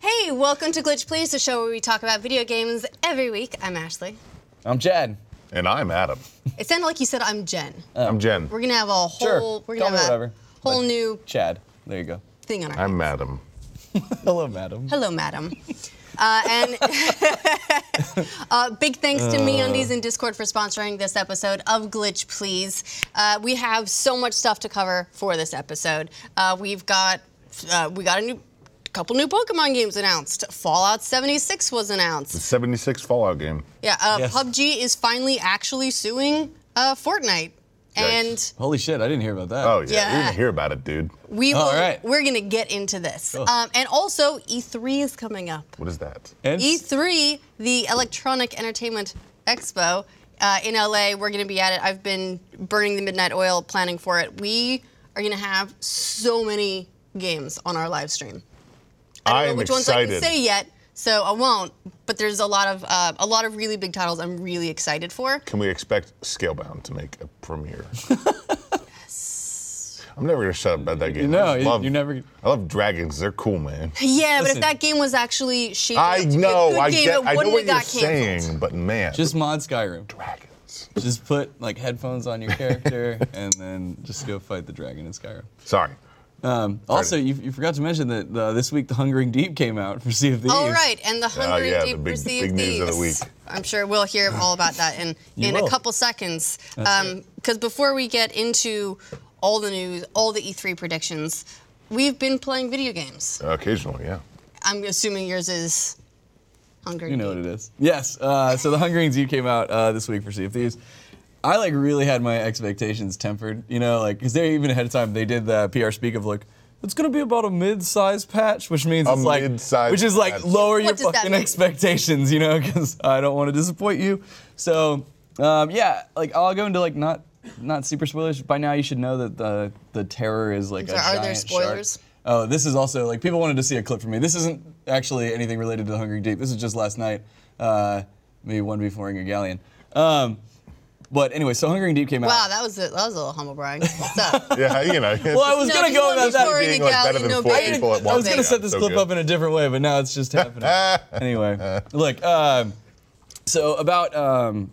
Hey, welcome to Glitch Please, the show where we talk about video games every week. I'm Ashley. I'm Chad. And I'm Adam. It sounded like you said I'm Jen. Oh. I'm Jen. We're gonna have a Sure. whole we're Call gonna me have whatever. a whole But- new Chad. There you go. thing on our I'm Madam. Hello, madam. Hello, madam. Uh, and uh, big thanks to MeUndies and Discord for sponsoring this episode of Glitch Please. Uh, we have so much stuff to cover for this episode. Uh, we've got uh, we got a new couple new Pokemon games announced. Fallout 76 was announced. The 76 Fallout game. Yeah, uh, Yes. PUBG is finally actually suing uh, Fortnite, and Holy shit, I didn't hear about that. Oh, yeah. Yeah. You're going to hear about it, dude. we will. All right. We're gonna get into this. Cool. Um, and also, E3 is coming up. What is that? And E3, the Electronic Entertainment Expo uh, in LA. We're going to be at it. I've been burning the midnight oil planning for it. We are going to have so many games on our live stream. I don't I know am which ones I excited. can say yet, so I won't. But there's a lot of uh, a lot of really big titles I'm really excited for. Can we expect Scalebound to make a premiere? I'm never going to shut up about that game. No, I you- love, you never- I love dragons. They're cool, man. Yeah, but if that game was actually shaped I up a know. good I game, get. it I know what have you're got canceled. saying, but man, just mod Skyrim. dragons. Just put like headphones on your character and then just go fight the dragon in Skyrim. Sorry. Um, also, you, you forgot to mention that uh, this week the Hungering Deep came out for Sea of Thieves. Oh right, and the Hungry yeah, the Deep big- received big news of the week. I'm sure we'll hear all about that in You in a couple seconds. That's Because before we get into all the news, all the E3 predictions, we've been playing video games. Occasionally, yeah. I'm assuming yours is Hungry You know what it is. Yes. Uh, so the Hungering Deep came out uh, this week for Sea of Thieves. I like really had my expectations tempered, you know, like because they even ahead of time they did the PR speak of like it's gonna be about a mid-sized patch, which means A it's like mid-sized which is like patch. lower What your fucking expectations, you know, because I don't want to disappoint you. So um, yeah, like I'll go into like not not super spoilers. By now you should know that the the terror is like So a are there giant shark. spoilers? Oh, this is also like people wanted to see a clip from me. This isn't actually anything related to the Hungry Deep. This is just last night, uh, maybe one before a galleon. Um, but anyway, so Hungry Deep came out. Wow, that was a, that was a little humble brag. What's up? Yeah, you know. Well, I was No, gonna go want about that. being, like, better than no four big. people at I was gonna Yeah, set this so clip good. up in a different way, but now it's just happening. anyway, look. Um, so about um,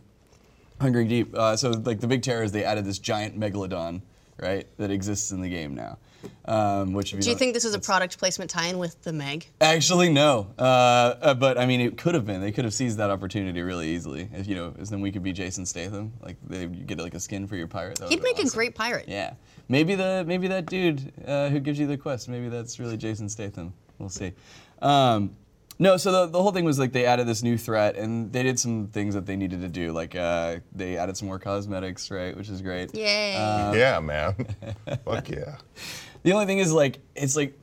Hungry Deep. Uh, so like the big terror is they added this giant megalodon, right, that exists in the game now. Um, which if you Do you don't- think this is a product placement tie-in with the Meg? Actually, no. Uh, uh, but I mean, it could have been. They could have seized that opportunity really easily. If you know, 'cause then we could be Jason Statham. Like they, you get like a skin for your pirate. That He'd would've been make a great pirate. Yeah. Maybe the maybe that dude uh, who gives you the quest. Maybe that's really Jason Statham. We'll see. Um, no, so the, the whole thing was like they added this new threat and they did some things that they needed to do. Like uh, they added some more cosmetics, right, which is great. Yay. Yeah, man. Fuck yeah. The only thing is like it's like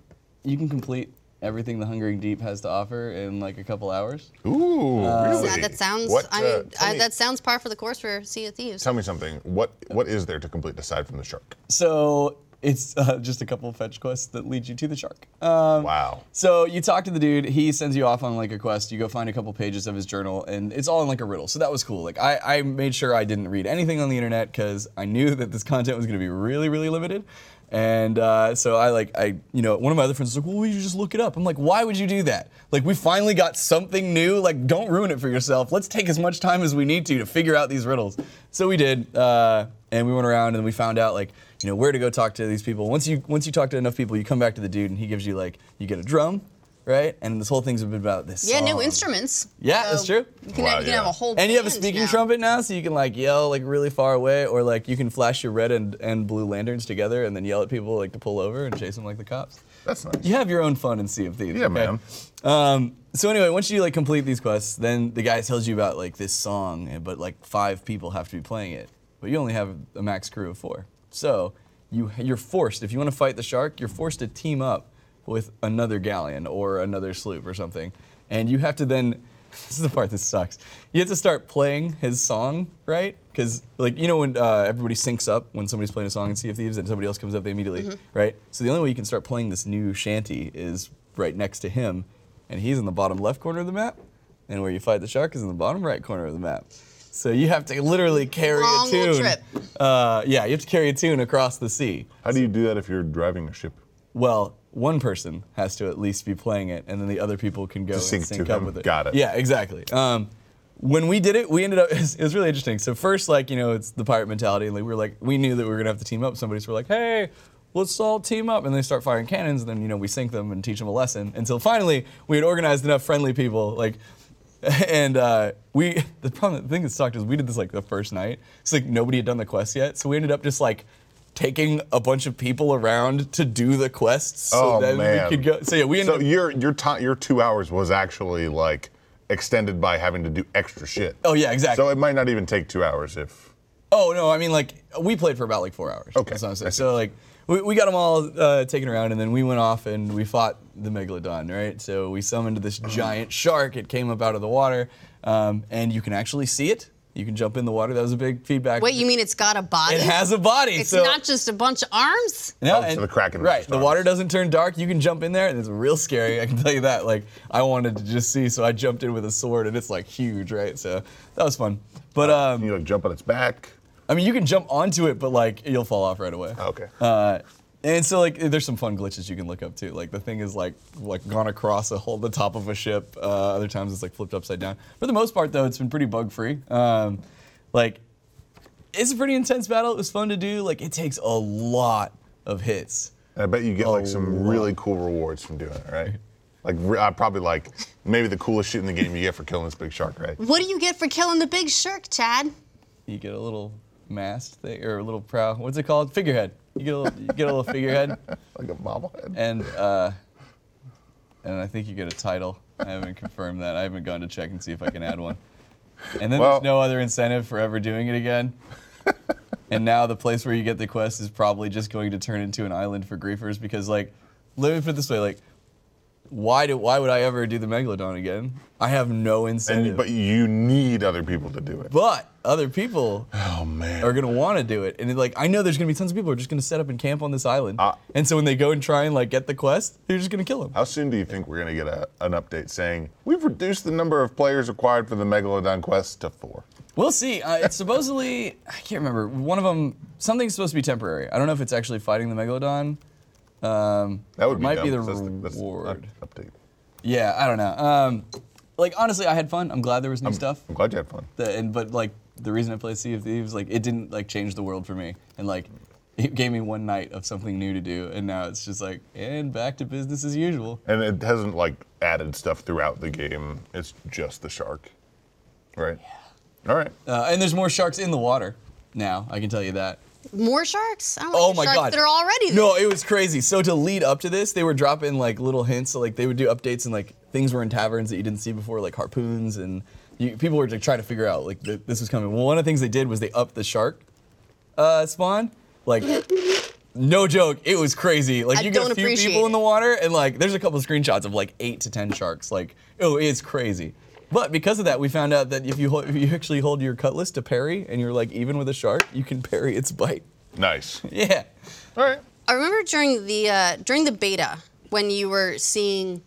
you can complete everything the Hungering Deep has to offer in like a couple hours. Ooh, really? Yeah, that sounds. What, I uh, mean, tell I, me- that sounds par for the course for Sea of Thieves. Tell me something. What What is there to complete aside from the shark? So it's uh, just a couple of fetch quests that lead you to the shark. Um, Wow. So you talk to the dude, he sends you off on like a quest, you go find a couple pages of his journal, and it's all in like a riddle. So that was cool. Like I, I made sure I didn't read anything on the internet because I knew that this content was gonna be really, really limited. And uh, so I like I you know one of my other friends was like, well, you just look it up. I'm like, why would you do that? Like we finally got something new. Like don't ruin it for yourself. Let's take as much time as we need to to figure out these riddles. So we did, uh, and we went around and we found out like you know where to go talk to these people. Once you once you talk to enough people, you come back to the dude and he gives you like you get a drum, right? And this whole thing's been about this. Yeah, new instruments. Yeah, that's true. You can, Wow, have, you can have a whole. And you have a speaking now. trumpet now, so you can like yell like really far away, or like you can flash your red and, and blue lanterns together and then yell at people like to pull over and chase them like the cops. That's nice. You have your own fun in Sea of Thieves. Yeah, okay? man. Um, so anyway, once you like complete these quests, then the guy tells you about like this song, but like five people have to be playing it, but you only have a max crew of four. So you you're forced if you want to fight the shark, you're forced to team up with another galleon or another sloop or something, and you have to then. This is the part that sucks. You have to start playing his song, right? Because like you know when uh, everybody syncs up when somebody's playing a song in Sea of Thieves and somebody else comes up, they immediately, right? So the only way you can start playing this new shanty is right next to him, and he's in the bottom left corner of the map, and where you fight the shark is in the bottom right corner of the map. So you have to literally carry Long a tune. little trip. Uh, yeah, you have to carry a tune across the sea. How do you do that if you're driving a ship? Well, one person has to at least be playing it, and then the other people can go and sync sync, up him. with it. Got it. Yeah, exactly. Um, when we did it, we ended up. It was, it was really interesting. So first, like you know, it's the pirate mentality, and like, we were like, we knew that we were gonna have to team up. Somebody, so we're like, hey. Let's all team up, and they start firing cannons. And then you know we sink them and teach them a lesson until finally we had organized enough friendly people, like and uh, we the problem the thing that sucked is we did this like the first night. It's like nobody had done the quest yet, so we ended up just like taking a bunch of people around to do the quests so Oh, that man. we could go. So yeah, we ended So up. your your time your two hours was actually like extended by having to do extra shit. Oh yeah, exactly. So it might not even take two hours if. Oh no, I mean like we played for about like four hours. Okay, That's what I'm saying. So like we, we got them all uh, taken around, and then we went off and we fought the megalodon. Right. So we summoned this giant shark. It came up out of the water, um, and you can actually see it. You can jump in the water. That was a big feedback. Wait, you mean it's got a body? It has a body. It's so not just a bunch of arms. No, Oh, so the Kraken Right. The arms. water doesn't turn dark. You can jump in there, and it's real scary. I can tell you that. Like, I wanted to just see, so I jumped in with a sword, and it's like huge, right? So that was fun. But um, you like jump on its back. I mean, you can jump onto it, but like you'll fall off right away. Okay. Uh, and so like there's some fun glitches you can look up too. Like the thing is like like gone across a whole the top of a ship. Uh, other times it's like flipped upside down. For the most part though, it's been pretty bug free. Um, like it's a pretty intense battle. It was fun to do. Like it takes a lot of hits. And I bet you get like some lot. really cool rewards from doing it, right? Like re- uh, probably like maybe the coolest shit in the game you get for killing this big shark, right? What do you get for killing the big shark, Chad? You get a little mast thing or a little prow. What's it called? Figurehead. You get a little, you get a little figurehead. Like a bobblehead. and uh, and I think you get a title. I haven't confirmed that. I haven't gone to check and see if I can add one. And then Well- there's no other incentive for ever doing it again. and now the place where you get the quest is probably just going to turn into an island for griefers because like, let me put it this way, like. Why do why would I ever do the megalodon again? I have no incentive. you- but you need other people to do it. but other people Oh man. are gonna want to do it, and like I know there's gonna be tons of people who are just gonna set up and camp on this island, Uh, and so when they go and try and like get the quest, they're just gonna kill them. How soon do you think we're gonna get a, an update saying we've reduced the number of players required for the Megalodon quest to four? We'll see. Uh, it's supposedly I can't remember. One of them something's supposed to be temporary. I don't know if it's actually fighting the megalodon. Um, That would be might dumb, be the that's that's the reward. up- update. yeah, I don't know. Um, like honestly, I had fun. I'm glad there was new stuff. I'm glad you had fun. The, and but like the reason I played Sea of Thieves, like it didn't like change the world for me, and like it gave me one night of something new to do, and now it's just like and back to business as usual. And it hasn't like added stuff throughout the game. It's just the shark, right? Yeah. All right. Uh, and there's more sharks in the water now. I can tell you that. More sharks? I don't Oh my sharks god. that are already there. No, it was crazy. So to lead up to this, they were dropping like little hints. So like they would do updates and like things were in taverns that you didn't see before, like harpoons, and you, people were like trying to figure out like th- this was coming. Well, one of the things they did was they upped the shark uh, spawn. Like, no joke, it was crazy. Like I you get don't a few people in the water, and like there's a couple of screenshots of like eight to ten sharks. Like, oh, it's crazy. But because of that, we found out that if you hold, if you actually hold your cutlass to parry and you're like even with a shark, you can parry its bite. Nice. Yeah. All right. I remember during the uh, during the beta when you were seeing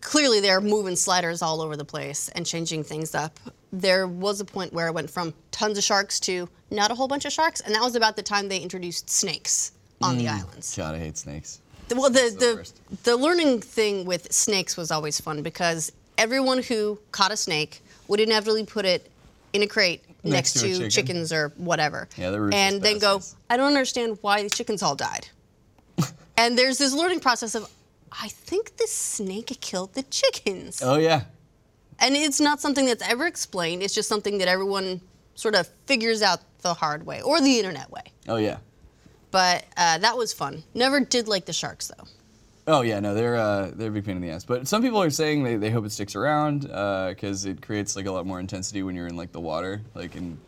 clearly they're moving sliders all over the place and changing things up. There was a point where it went from tons of sharks to not a whole bunch of sharks, and that was about the time they introduced snakes on the islands. God, I hate snakes. The- Well, the the, worst. the learning thing with snakes was always fun because everyone who caught a snake would inevitably put it in a crate next, Next to chicken. chickens or whatever. Yeah, And then go. I don't understand why the chickens all died. and there's this learning process of, I think the snake killed the chickens. Oh yeah. And it's not something that's ever explained. It's just something that everyone sort of figures out the hard way or the internet way. Oh yeah. But uh, that was fun. Never did like the sharks though. Oh yeah, no, they're uh, they're a big pain in the ass. But some people are saying they, they hope it sticks around because it creates like a lot more intensity when you're in like the water, like and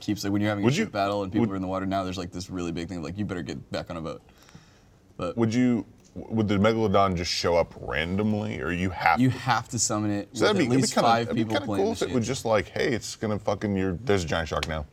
keeps like when you're having Would a you- ship battle and people would- are in the water. Now there's like this really big thing of, like you better get back on a boat. But Would you? Would the megalodon just show up randomly, or you have? you to? have to summon it So with that'd be, at it'd be least kinda, five be people kinda playing cool if it was just like, hey, it's gonna fucking your. There's a giant shark now.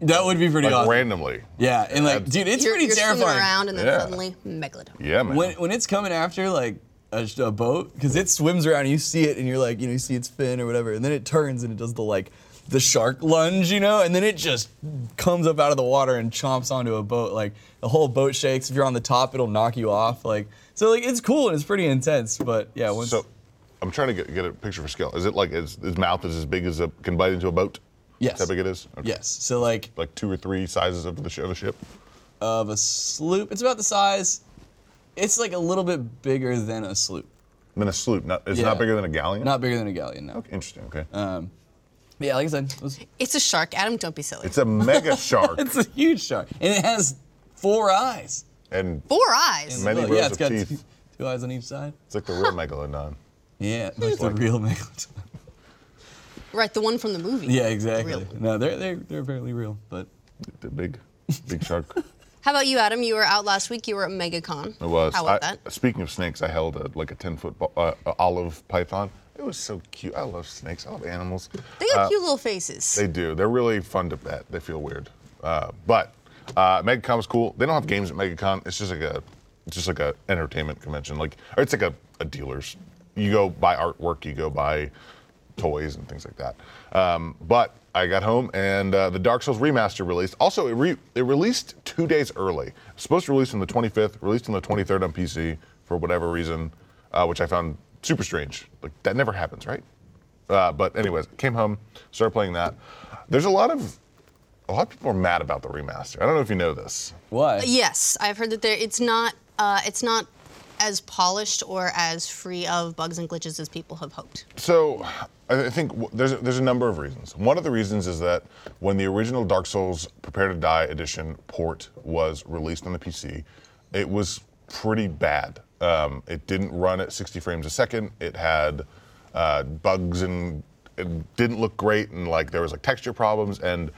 That would be pretty Like awesome. randomly. Yeah, and like, That's- dude, it's you're, pretty you're swimming terrifying. around and then Yeah. suddenly megalodon. Yeah, man. When, when it's coming after like a, a boat, because it swims around, and you see it, and you're like, you know, you see its fin or whatever, and then it turns and it does the like the shark lunge, you know, and then it just comes up out of the water and chomps onto a boat. Like the whole boat shakes. If you're on the top, it'll knock you off. Like so, like it's cool and it's pretty intense. But yeah, once So, I'm trying to get, get a picture for scale. Is it like his, his mouth is as big as a can bite into a boat? Yes, That's how big it is. Okay. Yes. So like Like two or three sizes of the sh- of a ship. of a sloop, it's about the size. It's like a little bit bigger than a sloop. Then a sloop. Not, it's Yeah. not bigger than a galleon. Not bigger than a galleon. No. Okay, interesting. Okay. Um, yeah, like I said, it was- It's a shark. Adam, don't be silly. it's a mega shark it's a huge shark, and it has four eyes. and Four eyes. Many Look, rows yeah, it's of got teeth. two, two eyes on each side. it's like the real megalodon. Yeah, like the real megalodon. Right, the one from the movie. Yeah, exactly. Real. No, they're they're they're fairly real, but The big, big shark. How about you, Adam? You were out last week. You were at MegaCon. It was. How about I- that? Speaking of snakes, I held a, like a 10 foot uh, olive python. It was so cute. I love snakes. I love animals. They got Uh, cute little faces. They do. They're really fun to pet. They feel weird. Uh, but uh, MegaCon was cool. They don't have games at MegaCon. It's just like a, it's just like a entertainment convention. Like, or it's like a, a dealer's. You go buy artwork. You go buy toys and things like that. Um, but I got home and uh, the Dark Souls remaster released. Also, it, re- it released two days early. It's supposed to release on the 25th. Released on the 23rd on PC for whatever reason, uh, which I found super strange. Like that never happens, right? Uh, but anyways, came home, started playing that. There's a lot of a lot of people are mad about the remaster. I don't know if you know this. why? Yes, I've heard that there. It's not. Uh, it's not as polished or as free of bugs and glitches as people have hoped. So, I I think w- there's a, there's a number of reasons. One of the reasons is that when the original Dark Souls Prepare to Die edition port was released on the PC, it was pretty bad. Um, it didn't run at 60 frames a second. It had uh, bugs and it didn't look great, and like there was like texture problems and.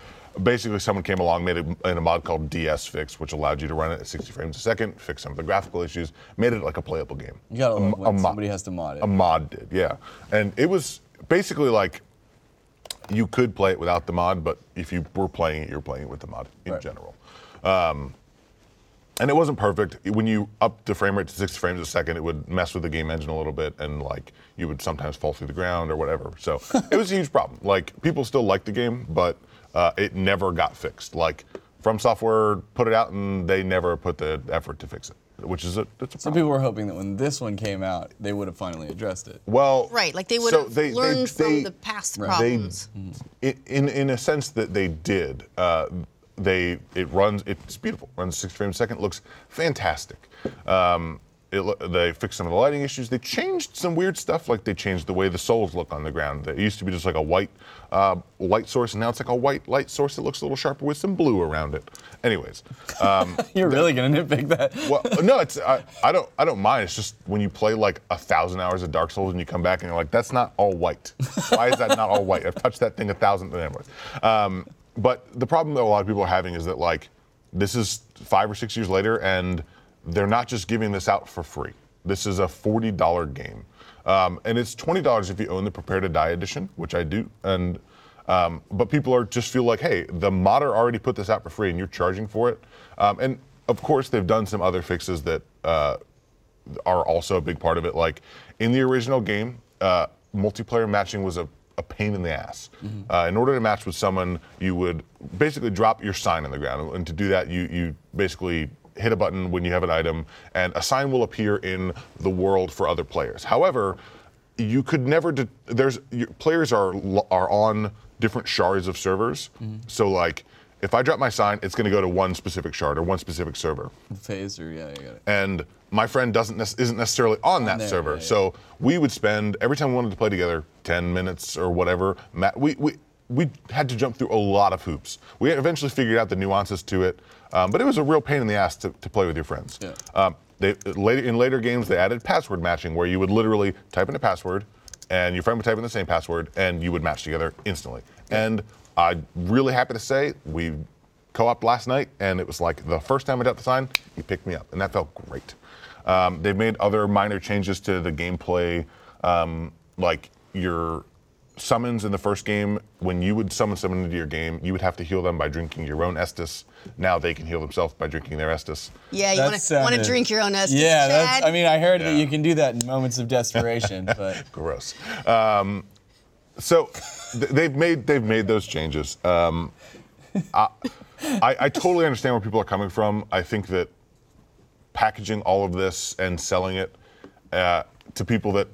Basically, someone came along, made a, in a mod called DS Fix, which allowed you to run it at 60 frames a second, fix some of the graphical issues, made it like a playable game. You gotta A love when a mod- somebody has to mod it. a mod did, yeah. And it was basically like you could play it without the mod, but if you were playing it, you were playing it with the mod in Right. general. Um, and it wasn't perfect. When you up the frame rate to 60 frames a second, it would mess with the game engine a little bit, and like you would sometimes fall through the ground or whatever. So it was a huge problem. Like people still liked the game, but uh, it never got fixed. Like From Software put it out, and they never put the effort to fix it, which is a that's a Some problem. people were hoping that when this one came out, they would have finally addressed it. Well, Right, like they would so have they- they- learned they- from the past Right. they- problems. i- in in a sense that they did. Uh, they it runs it's beautiful. Runs 60 frames a second. Looks fantastic. Um, it, they fixed some of the lighting issues. They changed some weird stuff, like they changed the way the souls look on the ground. It used to be just like a white uh, light source, and now it's like a white light source that looks a little sharper with some blue around it. Anyways, um, You're really gonna nitpick that? well, no, it's I, I don't I don't mind. It's just when you play like a thousand hours of Dark Souls and you come back and you're like, that's not all white. Why is that not all white? I've touched that thing a thousand. times. um, but the problem that a lot of people are having is that like this is five or six years later and they're not just giving this out for free. This is a forty dollar game, um, and it's twenty dollars if you own the Prepare to Die edition, which I do, and. Um, but people are just feel like, hey, the modder already put this out for free, and you're charging for it. Um, and of course, they've done some other fixes that uh, are also a big part of it. Like in the original game, uh, multiplayer matching was a, a pain in the ass. Uh, in order to match with someone, you would basically drop your sign on the ground, and to do that, you you basically hit a button when you have an item, and a sign will appear in the world for other players. However, you could never. De- there's your, players are are on different shards of servers. Mm-hmm. So like, if I drop my sign, it's going to go to one specific shard or one specific server Phase or yeah, you got it. and my friend doesn't isn't necessarily on that there, server. yeah, yeah. So we would spend every time we wanted to play together 10 minutes or whatever. We we we had to jump through a lot of hoops. We eventually figured out the nuances to it, um, but it was a real pain in the ass to, to play with your friends. Yeah. Um, they, later in later games, they added password matching, where you would literally type in a password, and your friend would type in the same password, and you would match together instantly. And I'm really happy to say we co-op last night, and it was like the first time I got the sign, he picked me up, and that felt great. Um, they've made other minor changes to the gameplay, um, like your summons in the first game. When you would summon someone into your game, you would have to heal them by drinking your own Estus. Now they can heal themselves by drinking their Estus. Yeah, you That want to sounded- drink your own Estus, Yeah, that's. Chad? I mean, I heard that you can do that in moments of desperation, but Gross. Um, So th- they've made they've made those changes. Um, I, I, I totally understand where people are coming from. I think that packaging all of this and selling it uh, to people that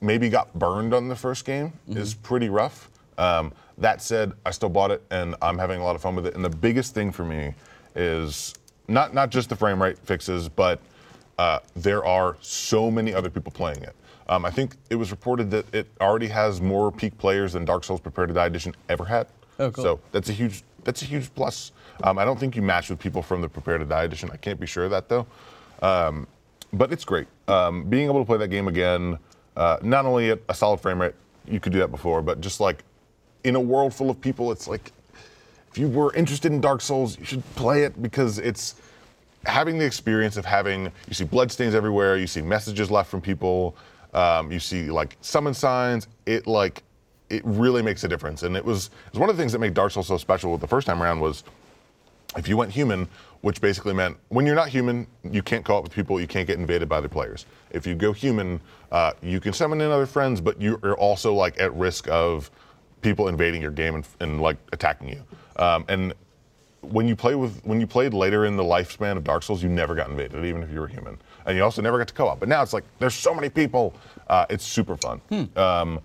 maybe got burned on the first game is pretty rough. Um, that said, I still bought it and I'm having a lot of fun with it. And the biggest thing for me is not not just the frame rate fixes, but uh, there are so many other people playing it. Um, I think it was reported that it already has more peak players than Dark Souls Prepare to Die Edition ever had. Oh, cool. So that's a huge that's a huge plus. Um, I don't think you match with people from the Prepare to Die Edition. I can't be sure of that though. Um, but it's great. Um, being able to play that game again, uh, not only at a solid frame rate, you could do that before, but just like in a world full of people, it's like if you were interested in Dark Souls, you should play it because it's having the experience of having you see bloodstains everywhere, you see messages left from people, um, you see like summon signs. It like it really makes a difference, and it was it was one of the things that made Dark Souls so special the first time around was if you went human, which basically meant when you're not human, you can't co-op with people, you can't get invaded by other players. If you go human, uh, you can summon in other friends, but you're also like at risk of people invading your game and, and like attacking you. Um, and when you play with when you played later in the lifespan of Dark Souls, you never got invaded, even if you were human, and you also never got to co-op. But now it's like there's so many people, uh, it's super fun. Um,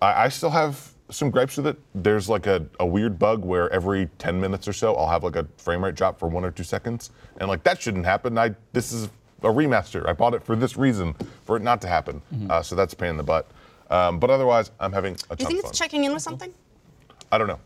I, I still have some gripes with it. There's like a, a weird bug where every 10 minutes or so I'll have like a frame rate drop for one or two seconds, and like that shouldn't happen. I this is a remaster. I bought it for this reason, for it not to happen. Uh, so that's a pain in the butt. Um, but otherwise, I'm having a Do you ton think of fun. it's checking in with something? I don't know.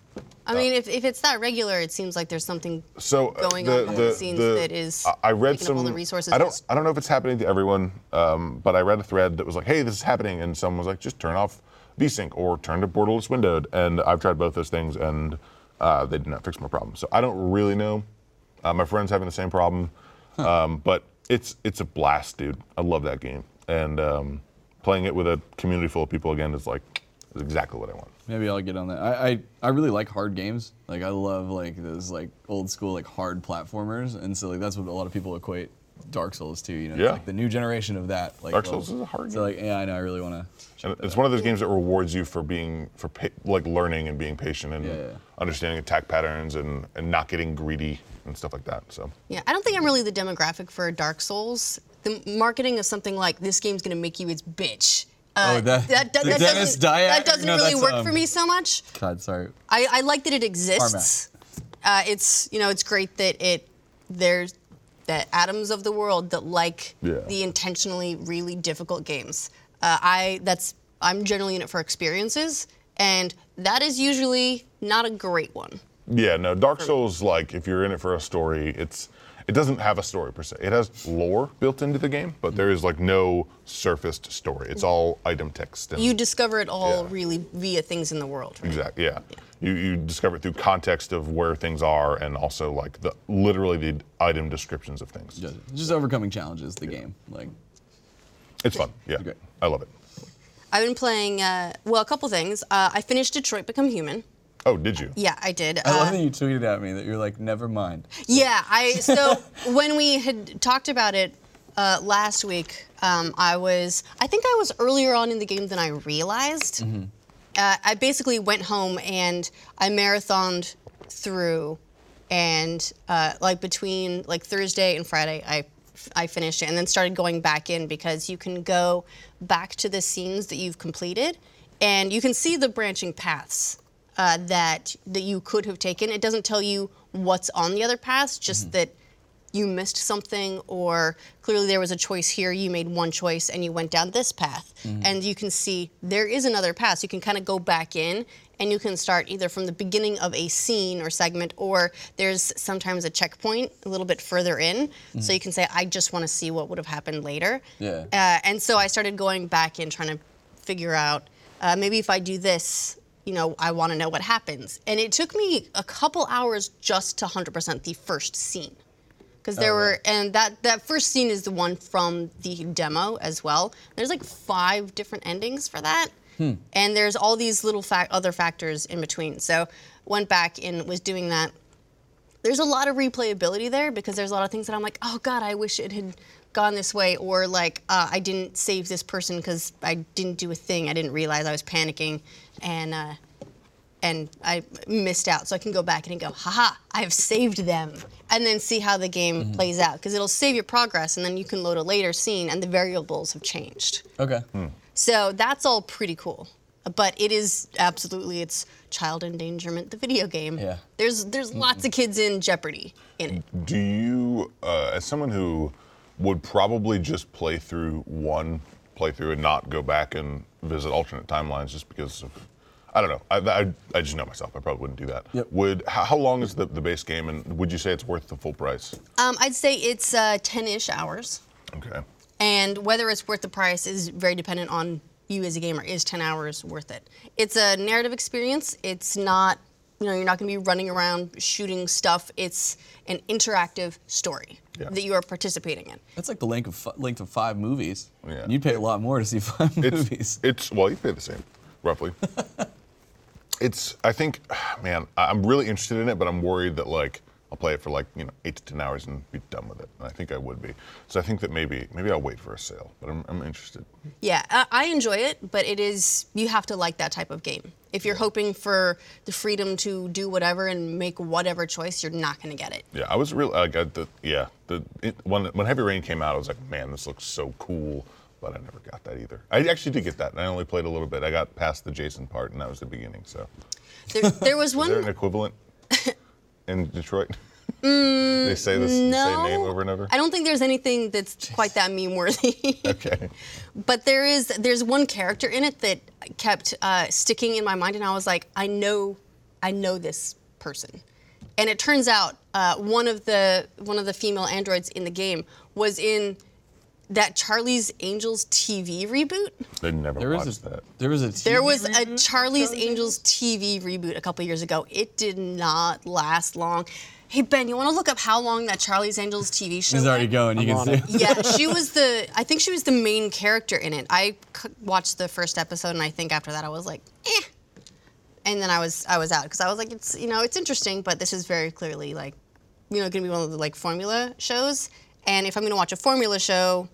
I mean, if, if it's that regular, it seems like there's something So uh, going on behind the, scenes that is I- I read some. up all the resources. I don't. Just- I don't know if it's happening to everyone, um, but I read a thread that was like, "Hey, this is happening," and someone was like, "Just turn off VSync or turn to borderless windowed." And I've tried both those things, and uh, they did not fix my problem. So I don't really know. Uh, my friend's having the same problem, um, but it's it's a blast, dude. I love that game, and um, playing it with a community full of people again is like is exactly what I want. Maybe I'll get on that. I, I, I really like hard games. Like I love like those like old school like hard platformers, and so like that's what a lot of people equate Dark Souls to. You know, Yeah. it's like the new generation of that. Like Dark. Souls is a hard game. So like yeah, I know. I really want to. And it's one of those games that rewards you for being for pa- like learning and being patient and Yeah, yeah. understanding attack patterns and, and not getting greedy and stuff like that. So Yeah, I don't think I'm really the demographic for Dark Souls. The marketing of something like this game's gonna make you its bitch. Uh, Oh, that- that, the that doesn't, Dyack? that doesn't No, really work um, for me so much. God, sorry. I, I like that it exists. Uh, it's you know it's great that it there's that atoms of the world that like Yeah. the intentionally really difficult games. Uh, I that's I'm generally in it for experiences, and that is usually not a great one. yeah, no, Dark Souls like if you're in it for a story, it's it doesn't have a story per se. It has lore built into the game, but there is like no surfaced story. It's all item text. And, You discover it all Yeah. really via things in the world. Right? Exactly. Yeah. You, you discover it through context of where things are and also like the literally the item descriptions of things. Just, just overcoming challenges. The game. Like It's fun. Yeah. Okay. I love it. I've been playing uh, well a couple things. Uh, I finished Detroit Become Human. Oh, did you? Yeah, I did. I love Uh, that you tweeted at me that you're like, never mind. Yeah, I so when we had talked about it uh, last week, um, I was I think I was earlier on in the game than I realized. Uh, I basically went home and I marathoned through, and uh, like between like Thursday and Friday, I I finished it and then started going back in because you can go back to the scenes that you've completed, and you can see the branching paths uh, that that you could have taken. It doesn't tell you what's on the other paths, just that you missed something or clearly there was a choice here. You made one choice and you went down this path. And you can see there is another path. So you can kind of go back in and you can start either from the beginning of a scene or segment or there's sometimes a checkpoint a little bit further in. So you can say i just want to see what would have happened later. Yeah. uh, and so i started going back and trying to figure out uh, maybe if i do this you know i want to know what happens. And it took me a couple hours just to 100% the first scene. Because there Oh, were yeah. and that that first scene is the one from the demo as well. There's like five different endings for that Hmm. and there's all these little fac- other factors in between so went back and was doing that there's a lot of replayability there because there's a lot of things that I'm like, oh god, I wish it had gone this way, or like uh, I didn't save this person because I didn't do a thing. I didn't realize I was panicking, and uh, and I missed out. So I can go back and go, haha, I have saved them, and then see how the game plays out because it'll save your progress, and then you can load a later scene, and the variables have changed. Okay. So that's all pretty cool. But it is absolutely it's child endangerment, the video game. Yeah. There's there's lots of kids in jeopardy in it. Do you, uh, as someone who would probably just play through one playthrough and not go back and visit alternate timelines just because of, I don't know, I, I, I just know myself. I probably wouldn't do that. Yep. Would how, how long is the, the base game, and would you say it's worth the full price? Um, I'd say it's uh, 10-ish hours. Okay. And whether it's worth the price is very dependent on you as a gamer. Is 10 hours worth it? It's a narrative experience. It's not, you know, you're not going to be running around shooting stuff. It's an interactive story Yeah. that you are participating in. That's like the length of fi- length of five movies. Yeah. You'd pay a lot more to see five It's movies. it's well, you pay the same, roughly. it's I think, man, I'm really interested in it, but I'm worried that like I'll play it for like you know eight to ten hours and be done with it. And I think I would be. So I think that maybe maybe I'll wait for a sale, but I'm, I'm interested. Yeah, I, I enjoy it, but it is you have to like that type of game. If you're hoping for the freedom to do whatever and make whatever choice, you're not going to get it. Yeah, I was really I, the yeah the it, when when Heavy Rain came out, I was like, man, this looks so cool. But I never got that either. I actually did get that, and I only played a little bit. I got past the Jason part, and that was the beginning. So, There, there was is there an one. equivalent in Detroit? they say this Mm, No, same name over and over. I don't think there's anything that's quite that meme worthy. Okay. but there is there's one character in it that kept uh, sticking in my mind, and I was like, I know, I know this person. And it turns out uh, one of the one of the female androids in the game was in that Charlie's Angels TV reboot. They never There watched was a that. there was a TV There was a reboot of Charlie's Angels TV reboot a couple years ago. It did not last long. Hey Ben, you want to look up how long that Charlie's Angels TV show? He's already went? going. You I'm can see. it. yeah, she was the. I think she was the main character in it. I c- watched the first episode, and I think after that, I was like, eh. And then I was I was out because I was like, it's you know it's interesting, but this is very clearly like, you know, gonna be one of the like formula shows. And if I'm gonna watch a formula show,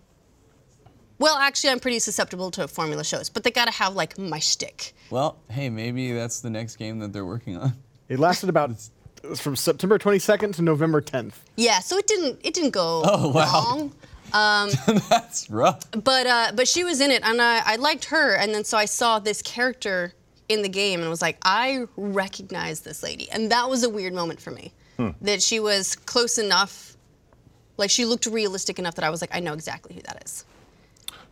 well, actually, I'm pretty susceptible to formula shows, but they gotta have like my shtick. Well, hey, maybe that's the next game that they're working on. It lasted about from September 22nd to November 10th. Yeah, so it didn't it didn't go Oh, wow. long. that's rough. But uh, but she was in it, and I, I liked her. And then so I saw this character in the game, and was like, I recognize this lady, and that was a weird moment for me. That she was close enough, like she looked realistic enough that I was like, I know exactly who that is.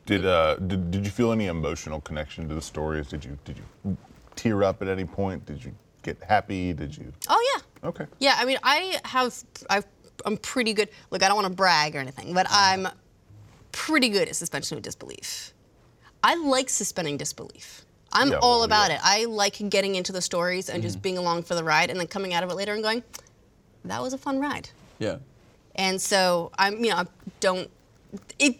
Did uh did, did you feel any emotional connection to the stories? Did you did you tear up at any point? Did you get happy? Did you? Oh yeah. Okay. Yeah, I mean, I have, I, I'm pretty good. Look, I don't want to brag or anything, but I'm pretty good at suspension of disbelief. I like suspending disbelief. I'm Yeah, all well, about yeah. it. I like getting into the stories and Mm-hmm. just being along for the ride, and then coming out of it later and going, "That was a fun ride." Yeah. And so I'm, you know, I don't. It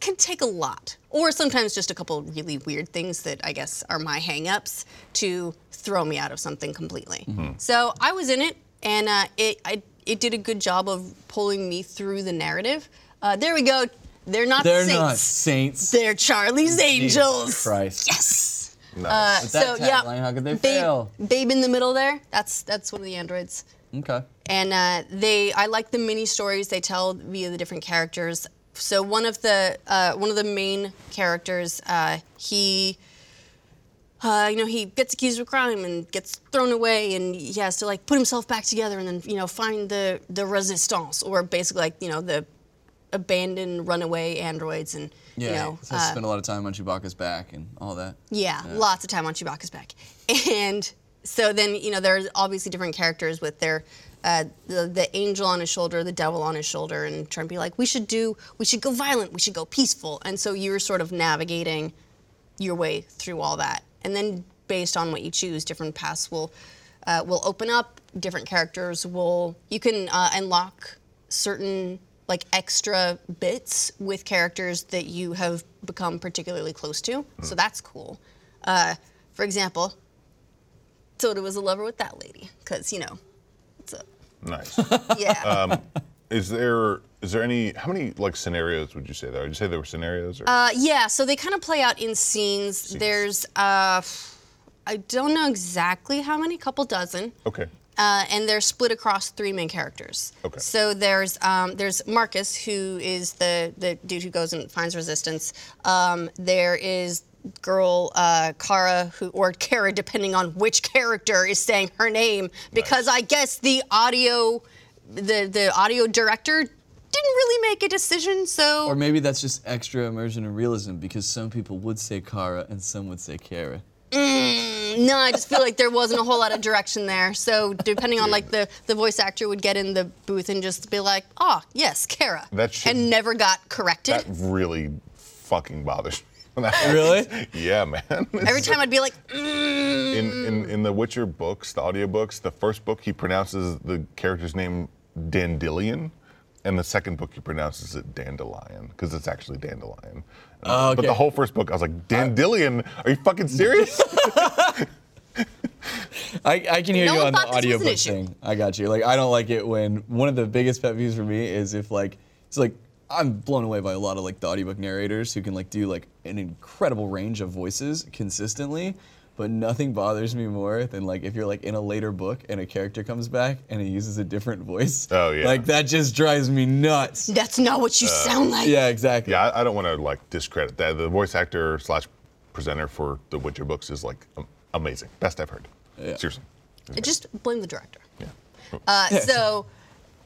can take a lot, or sometimes just a couple really weird things that I guess are my hangups to throw me out of something completely. Mm-hmm. So I was in it, and uh, it I, it did a good job of pulling me through the narrative. Uh, there we go. They're not They're saints. not saints. They're Charlie's Angels. Christ. Yes. Nice. With that so yeah, tagline, how could they babe, fail? babe in the middle there. That's that's one of the androids Okay. and uh, they I like the mini stories they tell via the different characters. So one of the uh, one of the main characters, uh, he. Uh, you know, he gets accused of crime and gets thrown away, and he has to like put himself back together, and then you know find the the resistance, or basically like you know the abandoned runaway androids, and Yeah. you know so uh, spend a lot of time on Chewbacca's back and all that. yeah, lots of time on Chewbacca's back. And so then, you know, there's obviously different characters with their uh, the, the angel on his shoulder, the devil on his shoulder, and trying to be like, we should do, we should go violent, we should go peaceful. And so you're sort of navigating your way through all that. And then based on what you choose, different paths will uh, will open up. Different characters will you can uh, unlock certain like extra bits with characters that you have become particularly close to. So that's cool. Uh, for example, Soda was a lover with that lady because you know Nice. Yeah. is there is there any how many like scenarios would you say there? Would you say there were scenarios? Or? Uh, yeah, so they kind of play out in scenes. There's, uh, I don't know exactly how many, couple dozen. okay. Uh, and they're split across three main characters. Okay. So there's um, there's Marcus, who is the the dude who goes and finds resistance. Um, there is girl uh, Kara, who or Kara, depending on which character is saying her name, because Nice. I guess the audio, the the audio director didn't really make a decision. So Or maybe that's just extra immersion and realism because some people would say Kara and some would say Kara. No, I just feel like there wasn't a whole lot of direction there. So depending on like the the voice actor would get in the booth and just be like, "Oh, yes, Kara," That should- and never got corrected. That really fucking bothers me. When that happens. Really? Yeah, man. Every time I'd be like, mm, in, in in the Witcher books, the audiobooks, the first book he pronounces the character's name Dandelion, and the second book he pronounces it Dandelion because it's actually Dandelion. Oh, But the whole first book, I was like, Dandelion? Are you fucking serious? I, I can hear No you on the thought this was an audiobook thing. I got you. Like I don't like it when one of the biggest pet peeves for me is if like it's like I'm blown away by a lot of like the audiobook narrators who can like do like an incredible range of voices consistently. But nothing bothers me more than like if you're like in a later book and a character comes back and he uses a different voice. Oh, yeah. Like that just drives me nuts. "That's not what you sound like." Yeah, exactly. yeah, I, I don't want to like discredit that. The voice actor slash presenter for the Witcher books is like amazing. Best I've heard. Yeah. Seriously. Just blame the director. Yeah. Uh, so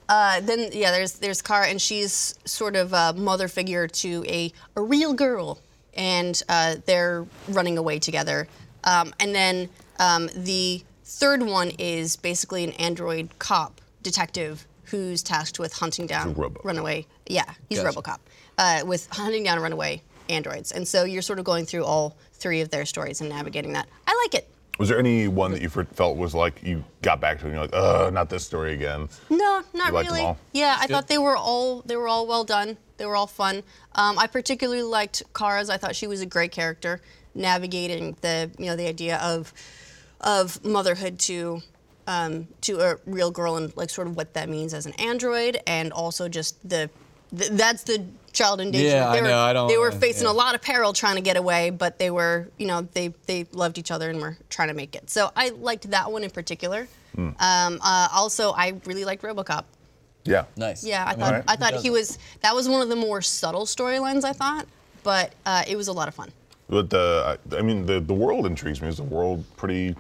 uh, then, yeah, there's there's Kara, and she's sort of a mother figure to a, a real girl, and uh, they're running away together. Um, and then um, the third one is basically an android cop detective who's tasked with hunting down runaway. Yeah, he's Gotcha. RoboCop uh, with hunting down runaway androids. And so you're sort of going through all three of their stories and navigating that. I like it. Was there any one that you felt was like you got back to and you're like, ugh, not this story again? No, not You liked them really. all? Yeah, I good. thought they were all they were all well done. They were all fun. Um, I particularly liked Kara's. I thought she was a great character, navigating the you know the idea of of motherhood to um, to a real girl and like sort of what that means as an android, and also just the, the that's the child endangerment. Yeah, they I were, know, I don't They were wanna- facing yeah. a lot of peril trying to get away, but they were you know they they loved each other and were trying to make it. So I liked that one in particular. Hmm. Um, uh, also, I really liked RoboCop. Yeah. Nice. Yeah, I mean, thought Alright. I thought does he was that was one of the more subtle storylines I thought, but uh, it was a lot of fun. But the, I mean, the the world intrigues me. Is the world pretty,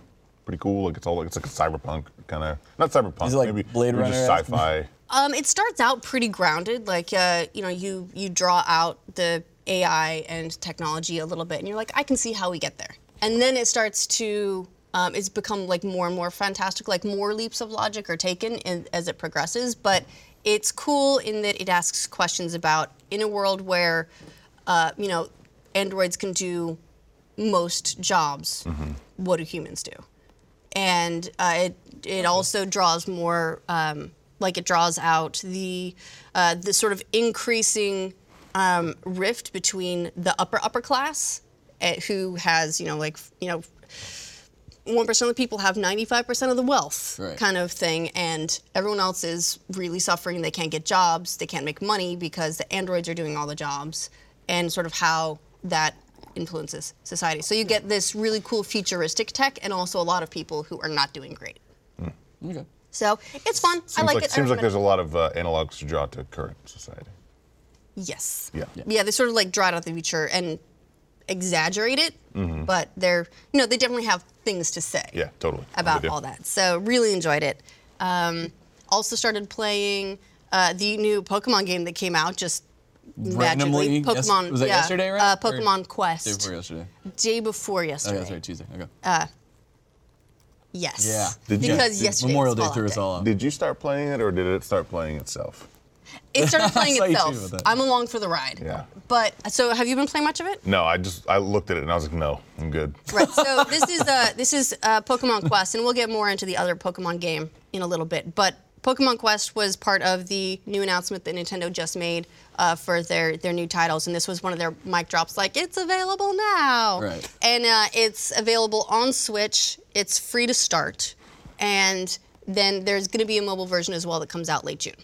pretty cool? Like it's all like it's like a cyberpunk kind of, not cyberpunk. Is it like maybe Blade maybe just Runner-esque? sci-fi. Um, it starts out pretty grounded, like uh, you know, you you draw out the AI and technology a little bit, and you're like, I can see how we get there. And then it starts to um, it's become like more and more fantastic, like more leaps of logic are taken in, as it progresses. But it's cool in that it asks questions about in a world where uh, you know androids can do most jobs, what do humans do? and uh, it it also draws more um, like it draws out the uh, the sort of increasing um, rift between the upper upper class uh, who has you know like you know one percent of the people have ninety five percent of the wealth Right. kind of thing, and everyone else is really suffering. They can't get jobs, they can't make money because the androids are doing all the jobs, and sort of how that influences society. So you get this really cool futuristic tech, and also a lot of people who are not doing great. Okay. So it's fun. I like, like, it. I seems like there's a lot of uh, analogs to draw to current society. yes. Yeah. Yeah, they sort of like draw it out the future and exaggerate it, but they're you know they definitely have things to say. Mm-hmm. Yeah, totally. About all that. So really enjoyed it. Um, also started playing uh, the new Pokemon game that came out just Randomly, magically. yes- Pokemon. was that yeah, yesterday, right? Uh, Or Pokemon Day before yesterday. Day before Oh, yesterday. yeah, that's right, Tuesday. Okay. Yes. Yeah. Did you- because did yesterday Memorial was Day threw us all off. Did you start playing it or did it start playing itself? It started playing saw you tweet itself. about that. I'm along for the ride. Yeah. But so have you been playing much of it? No, I just I looked at it and I was like, no, I'm good. Right. So this is uh, this is uh, Pokemon Quest, and we'll get more into the other Pokemon game in a little bit. But Pokemon Quest was part of the new announcement that Nintendo just made uh, for their their new titles, and this was one of their mic drops, like it's available now. Right. And uh, it's available on Switch. It's free to start, and then there's going to be a mobile version as well that comes out late June.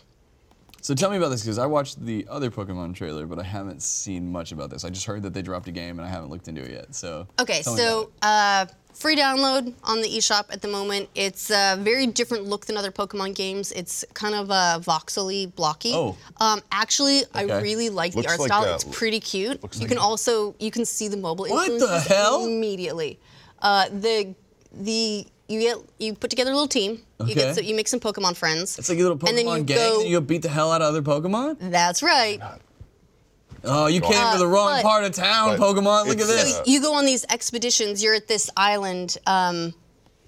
So tell me about this because I watched the other Pokemon trailer, but I haven't seen much about this. I just heard that they dropped a game and I haven't looked into it yet. So Okay, so free download on the eShop at the moment. It's a very different look than other Pokemon games. It's kind of uh, voxely, blocky. Oh. Um, actually, I really like the art like, style. uh, it's pretty cute. looks You like- can also you can see the mobile What the hell? immediately. Uh, the the you get you put together a little team. You Okay. get so you make some Pokemon friends. it's like a little Pokemon and then you gang, go- and you beat the hell out of other Pokemon. That's right. Oh, you came Uh, to the wrong but- part of town, Pokemon. Look at this. uh, You go on these expeditions. You're at this island, um,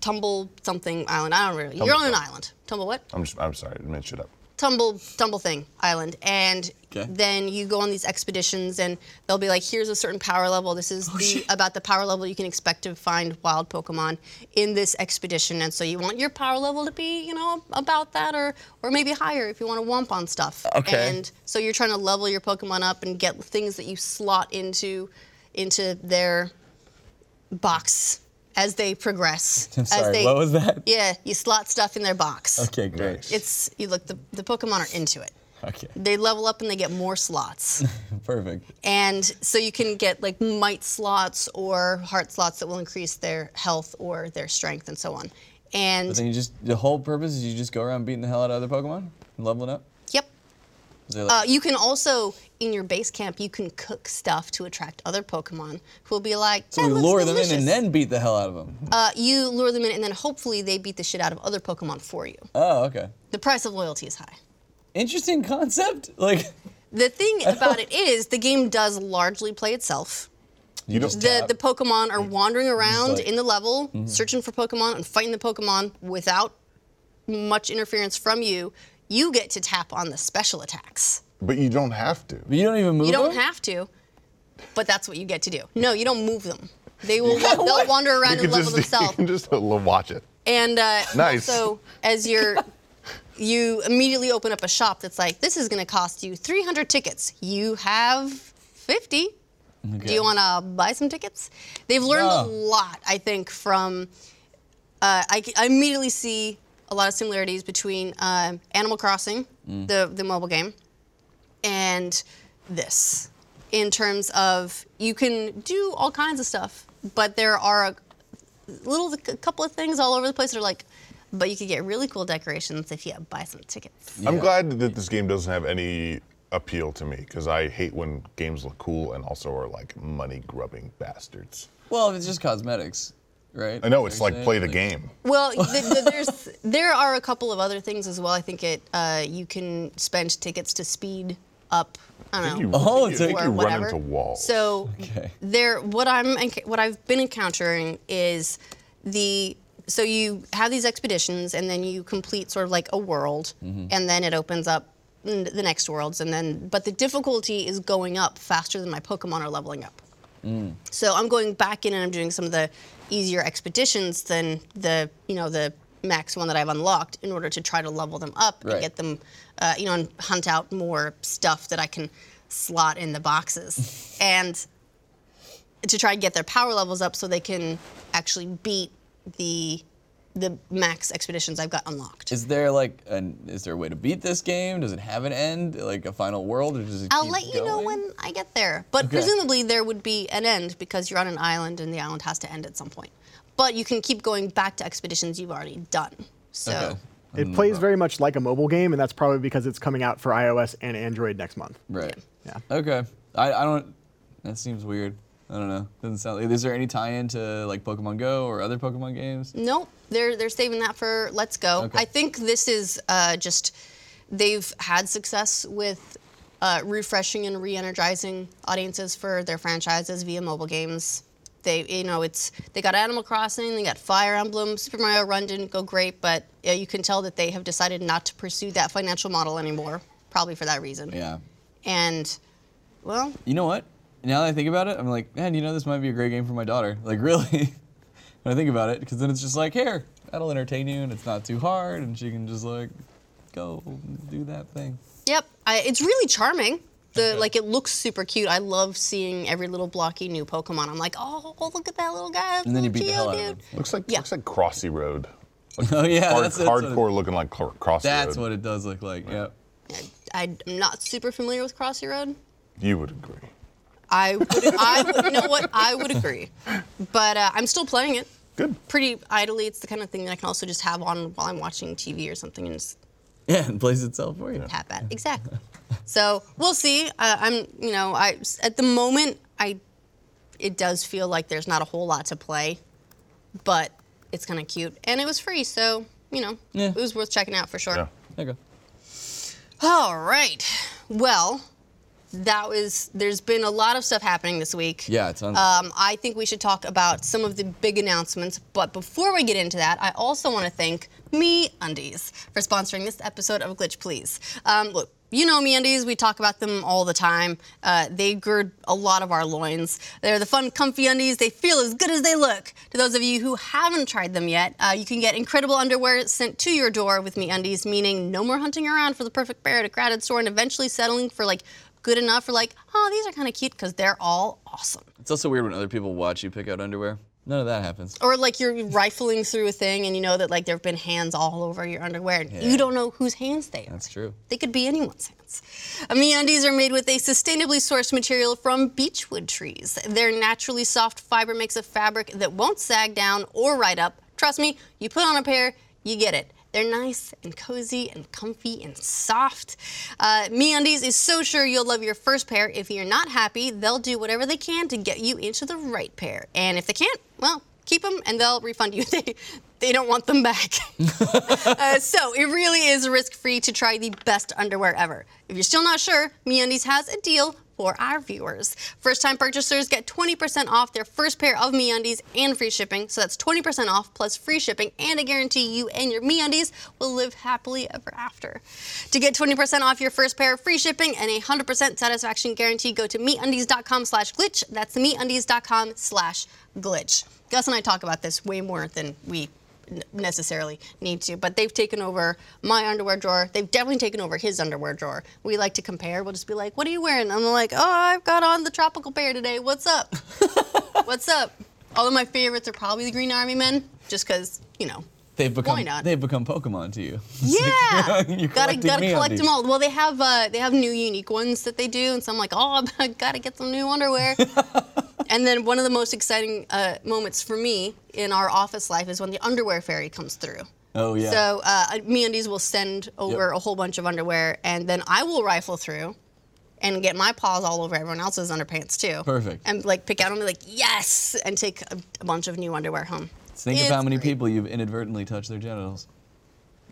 Tumble something island. I don't really. You're on an island. Tumble what? I'm just, I'm sorry, I made shit up. Tumble tumble thing island and Okay. then you go on these expeditions and they'll be like here's a certain power level this is Oh, shit. about the power level you can expect to find wild pokemon in this expedition and so you want your power level to be you know about that or or maybe higher if you want to womp on stuff Okay. and so you're trying to level your pokemon up and get things that you slot into into their box as they progress I'm as sorry. they what was that? yeah you slot stuff in their box Okay, great. It's you look the, the Pokemon are into it. Okay, They level up and they get more slots. perfect. and so you can get like might slots or heart slots that will increase their health or their strength and so on. But And then you just the whole purpose is you just go around beating the hell out of other Pokemon and leveling up. There Uh, you can also in your base camp you can cook stuff to attract other Pokemon who will be like, so "That we lure them in and then beat the hell out of them. uh, you lure them in and then hopefully they beat the shit out of other Pokemon for you. oh, okay. The price of loyalty is high. Interesting concept. Like The thing about it is the game does largely play itself. You don't. the, the Pokemon are wandering around like- in the level, searching for Pokemon and fighting the Pokemon without much interference from you. You get to tap on the special attacks. but you don't have to. you don't even move. Them. You don't them? have to, but that's what you get to do. No, you don't move them. They will they'll wander around You and level just, you themselves. can just uh, watch it. And uh, Nice. also, as you're, you immediately open up a shop that's like, this is going to cost you 300 tickets. You have 50. Do you want to buy some tickets? They've learned a Oh. lot, I think, from. Uh, I, I immediately see a lot of similarities between uh, Animal Crossing, Mm. the the mobile game, and this, in terms of you can do all kinds of stuff, but there are a little a couple of things all over the place that are like, but you could get really cool decorations if you buy some tickets. I'm glad that this game doesn't have any appeal to me because I hate when games look cool and also are like money grubbing bastards. Well, if it's just cosmetics, right? I know it's You're like play the game. Well, the, the, there's there are a couple of other things as well. I think it uh, you can spend tickets to speed up. I I don't think know. you, Oh, it's like- you or run whatever. into walls. So Okay. there, what I'm what I've been encountering is the so you have these expeditions and then you complete sort of like a world Mm-hmm. and then it opens up the next worlds and then but the difficulty is going up faster than my Pokemon are leveling up. Mm. So I'm going back in and I'm doing some of the easier expeditions than the you know the max one that I've unlocked in order to try to level them up Right. and get them uh, you know and hunt out more stuff that I can slot in the boxes and to try and get their power levels up so they can actually beat the the max expeditions I've got unlocked. Is there like an is there a way to beat this game? Does it have an end, like a final world, or does it? I'll keep let you know when I get there. But Okay. presumably there would be an end because you're on an island and the island has to end at some point. But you can keep going back to expeditions you've already done. So Okay. It mm, plays very much like a mobile game, and that's probably because it's coming out for iOS and Android next month. Right. Yeah. Okay. I, I don't. That seems weird. I don't know. Doesn't sound. Like, is there any tie-in to like Pokemon Go or other Pokemon games? Nope, they're they're saving that for Let's Go. Okay. I think this is uh, just they've had success with uh, refreshing and re-energizing audiences for their franchises via mobile games. They, you know, it's they got Animal Crossing, they got Fire Emblem, Super Mario Run didn't go great, but uh, you can tell that they have decided not to pursue that financial model anymore, probably for that reason. Yeah. And, well, You know what? Now that I think about it, I'm like, man, you know, this might be a great game for my daughter. Like, really, when I think about it, because then it's just like, here, that'll entertain you, and it's not too hard, and she can just like go do that thing. Yep, I, it's really charming. The Okay. like it looks super cute. I love seeing every little blocky new Pokemon. I'm like, oh, look at that little guy. And then you little beat the hell out of dude. him. looks like Yeah. looks like Crossy Road. Oh yeah, Hard, that's, that's what it- hardcore looking like cr- cross the That's road. what it does look like. Yep. I, I'm not super familiar with Crossy Road. You would agree. I would, I would, you know what? I would agree. But uh, I'm still playing it Good. pretty idly. It's the kind of thing that I can also just have on while I'm watching TV or something and just Yeah, it plays itself for you. tap at. Exactly. So we'll see. Uh, I'm, you know, I at the moment I, it does feel like there's not a whole lot to play, but it's kind of cute and it was free, so you know, Yeah. it was worth checking out for sure. Yeah. There you go. All right. Well, that was. There's been a lot of stuff happening this week. Yeah, it's on. Um, I think we should talk about some of the big announcements. But before we get into that, I also want to thank Me Undies for sponsoring this episode of Glitch Please. Um, look, you know MeUndies. We talk about them all the time. Uh, they gird a lot of our loins. They're the fun, comfy undies. They feel as good as they look. To those of you who haven't tried them yet, uh, you can get incredible underwear sent to your door with MeUndies, meaning no more hunting around for the perfect pair at a crowded store and eventually settling for like good enough for like, oh, these are kind of cute because they're all awesome. it's also weird when other people watch you pick out underwear. None of that happens. Or like you're rifling through a thing and you know that like there have been hands all over your underwear and you don't know whose hands they are. That's true. They could be anyone's hands. MeUndies are made with a sustainably sourced material from beechwood trees. Their naturally soft fiber makes a fabric that won't sag down or ride up. Trust me, you put on a pair, you get it. They're nice and cozy and comfy and soft. Uh, MeUndies is so sure you'll love your first pair. If you're not happy, they'll do whatever they can to get you into the right pair. And if they can't, well, keep them and they'll refund you. They, they don't want them back. Uh, so it really is risk-free to try the best underwear ever. If you're still not sure, MeUndies has a deal for our viewers. First-time purchasers get 20% off their first pair of MeUndies and free shipping. So that's 20% off plus free shipping, and I guarantee you and your MeUndies will live happily ever after. To get 20% off your first pair, free shipping, and a 100% satisfaction guarantee, go to MeUndies.com/glitch. That's MeUndies.com/glitch. Gus and I talk about this way more than we necessarily need to, but they've taken over my underwear drawer. They've definitely taken over his underwear drawer. We like to compare. We'll just be like, "What are you wearing?" I'm like, "Oh, I've got on the tropical pair today. What's up? What's up?" All of my favorites are probably the Green Army Men, just because you know. They've become Why not? they've become Pokemon to you. Yeah, You're gotta gotta collect them all. Well, they have uh, they have new unique ones that they do, and so I'm like, oh, I gotta get some new underwear. and then one of the most exciting uh, moments for me in our office life is when the underwear fairy comes through. Oh yeah. So uh, MeUndies will send over a whole bunch of underwear, and then I will rifle through and get my paws all over everyone else's underpants too. Perfect. And like pick out and be like, yes, and take a, a bunch of new underwear home. Think of how many great. people you've inadvertently touched their genitals.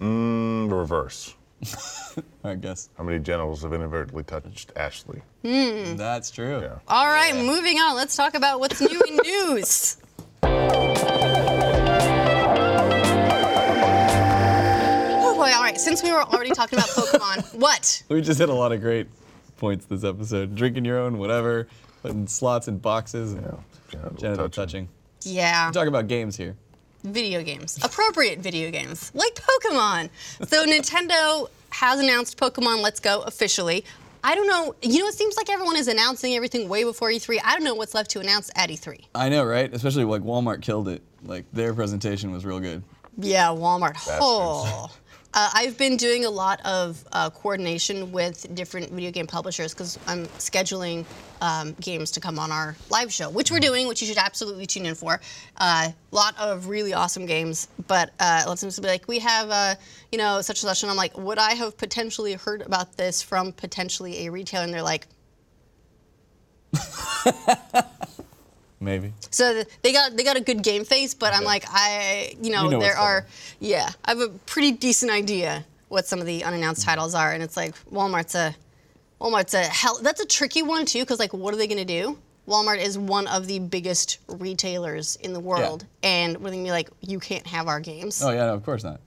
Mm, the reverse. I guess How many genitals have inadvertently touched Ashley? Hmm. that's true. Yeah. All right, moving on. Let's talk about what's new in news. Oh boy! All right, since we were already talking about Pokemon, what? We just hit a lot of great points this episode. Drinking your own, whatever, putting slots in boxes, and Yeah. Genital genital touching. touching. Yeah. Talk about games here. video games, appropriate video games, like Pokemon. So Nintendo has announced Pokemon Let's Go officially. I don't know. You know, it seems like everyone is announcing everything way before E3. I don't know what's left to announce at E E3. I know, right? Especially like Walmart killed it. Like their presentation was real good. Yeah, Walmart. Oh. Uh, I've been doing a lot of uh, coordination with different video game publishers because I'm scheduling um, games to come on our live show, which we're doing, which you should absolutely tune in for. A uh, lot of really awesome games, but uh, let's just be like, we have, uh, you know, such and such, and I'm like, would I have potentially heard about this from potentially a retailer? And they're like, Maybe. So they got they got a good game face, but I'm like I you know, You know there are yeah I have a pretty decent idea what some of the unannounced titles are, and it's like Walmart's a Walmart's a hell that's a tricky one too because like what are they gonna do? Walmart is one of the biggest retailers in the world, and we're gonna be like you can't have our games. Oh yeah, no, of course not.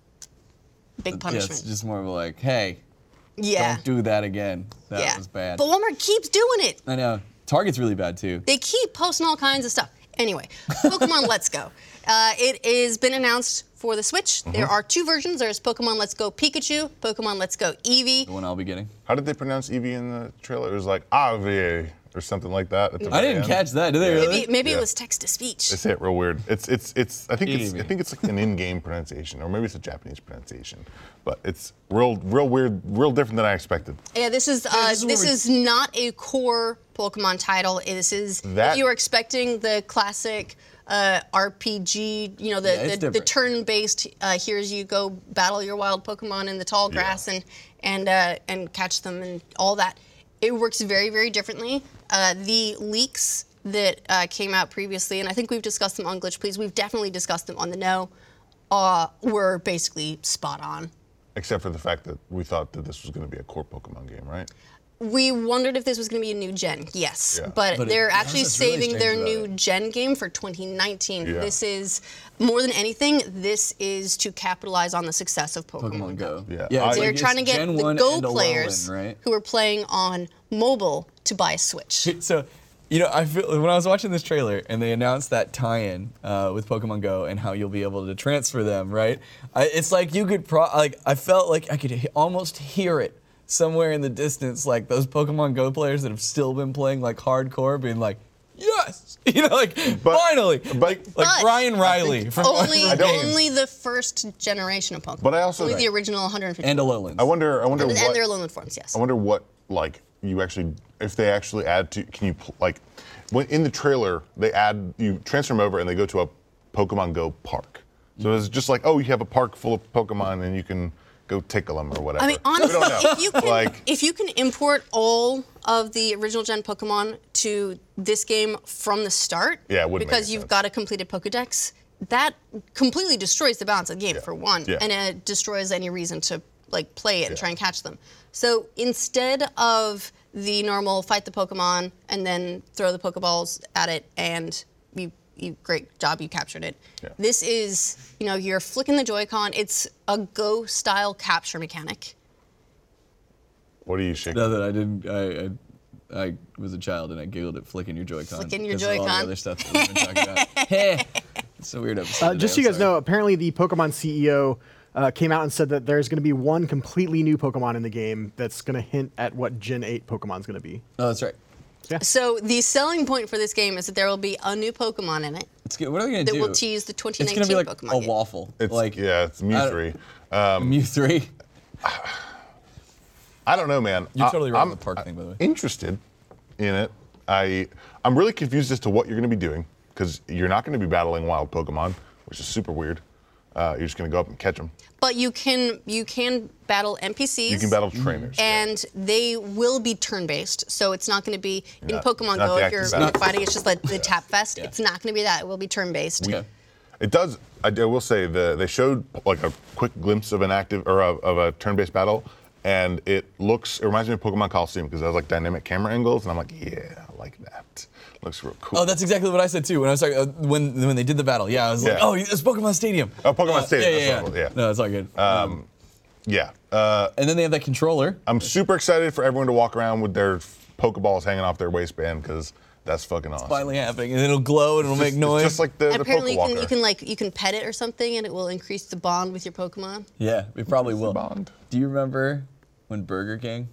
Big Yeah, punishment. it's just more of a like, hey, yeah. don't do that again. That yeah. was bad. But Walmart keeps doing it. I know. Target's really bad too. They keep posting all kinds of stuff. Anyway, Pokemon Let's Go. Uh, it has been announced for the Switch. There are two versions. There's Pokemon Let's Go Pikachu, Pokemon Let's Go Eevee. The one I'll be getting. How did they pronounce Eevee in the trailer? It was like Avi. Or something like that. At the I didn't end. catch that. Did they really? Maybe, maybe Yeah. it was text to speech. They say it real weird. It's it's it's. I think it's I think it's like an in-game pronunciation, or maybe it's a Japanese pronunciation, but it's real real weird, real different than I expected. Yeah, this is uh, this is this we- is not a core Pokemon title. This is That- if you were expecting the classic uh, RPG, you know, the Yeah, the, the turn-based. Uh, here's you go battle your wild Pokemon in the tall grass and and uh, and catch them and all that. It works very very differently. Uh, the leaks that uh, came out previously, and I think we've discussed them on Glitch Please. We've definitely discussed them on the No. Uh, were basically spot on. Except for the fact that we thought that this was going to be a core Pokemon game, right? We wondered if this was going to be a new gen. Yes, Yeah. but, But they're that's actually what's really saving their new it. gen game for 2019. Yeah. This is more than anything. This is to capitalize on the success of Pokemon, Pokemon Go. Yeah. yeah I- it's They're like trying to get Gen the Go and Alolan, players right? who are playing on mobile to buy a Switch. So, you know, I feel when I was watching this trailer and they announced that tie-in uh, with Pokemon Go and how you'll be able to transfer them, right? I, it's like you could pro- like I felt like I could he- almost hear it somewhere in the distance, like those Pokemon Go players that have still been playing like hardcore, being like, yes, you know, like But- finally, but- like, like But- Brian Riley from only, only the first generation of Pokemon. But I also- only the original 150. and Alolan. I wonder. I wonder and, what. and their Alolan forms. Yes. I wonder what like you actually if they actually add to can you like when in the trailer they add you transfer them over and they go to a Pokemon Go park. So it's just like oh you have a park full of Pokemon and you can go tickle them or whatever. I mean, honestly, don't know. if you can, like if you can import all of the original gen Pokemon to this game from the start, Yeah, it wouldn't make because you've sense. got a completed Pokedex, that completely destroys the balance of the game Yeah. for one, Yeah. and it destroys any reason to like play it and try and catch them. So instead of the normal fight the Pokemon and then throw the Pokeballs at it and you. You, great job, you captured it. Yeah. This is, you know, you're flicking the Joy-Con. It's a Go style capture mechanic. what are you shaking? No, that I didn't. I, I I was a child and I giggled at flicking your Joy-Con. Flicking your because of all the other stuff that we've been talking about. hey, it's a weird episode. Uh, today, just so I'm you guys sorry. know, apparently the Pokemon CEO uh, came out and said that there's going to be one completely new Pokemon in the game that's going to hint at what Gen 8 Pokemon's going to be. Oh, that's right. So the selling point for this game is that there will be a new Pokemon in it It's good. What are they gonna do? That will tease the It's 2019 gonna be like Pokemon a game. waffle. It's like yeah, it's Mew three. Um, Mew three. I don't know, man. You're I- totally right I'm with the park thing, by the way. Interested in it. I I'm really confused as to what you're going to be doing because you're not going to be battling wild Pokemon, which is super weird. Uh, you're just going to go up and catch them. But you can you can battle NPCs. You can battle trainers. yeah. And they will be turn-based, so it's not going to be in Not- Pokemon Go. If you're, you're battle. fighting, it's just like the tap fest. Yeah. It's not going to be that. It will be turn-based. Okay. It does. I, I will say the they showed like a quick glimpse of an active or of, of a turn-based battle, and it looks. It reminds me of Pokemon Colosseum because it has like dynamic camera angles, and I'm like, yeah, I like that. Looks real cool. Oh, that's exactly what I said too when I was talking uh, when when they did the battle. Yeah, I was like, Yeah. oh, it's Pokemon Stadium. Oh, Pokemon Uh, Stadium, Yeah, that's yeah, it yeah. was, yeah. No, it's all good. Um, yeah. Uh, and then they have that controller. I'm super excited for everyone to walk around with their Pokeballs hanging off their waistband because that's fucking awesome. Finally happening, and it'll glow and it'll make It's noise. just like the, And the apparently, you can, Pokewalker. you can like you can pet it or something, and it will increase the bond with your Pokemon. yeah, we probably the will. bond? Do you remember when Burger King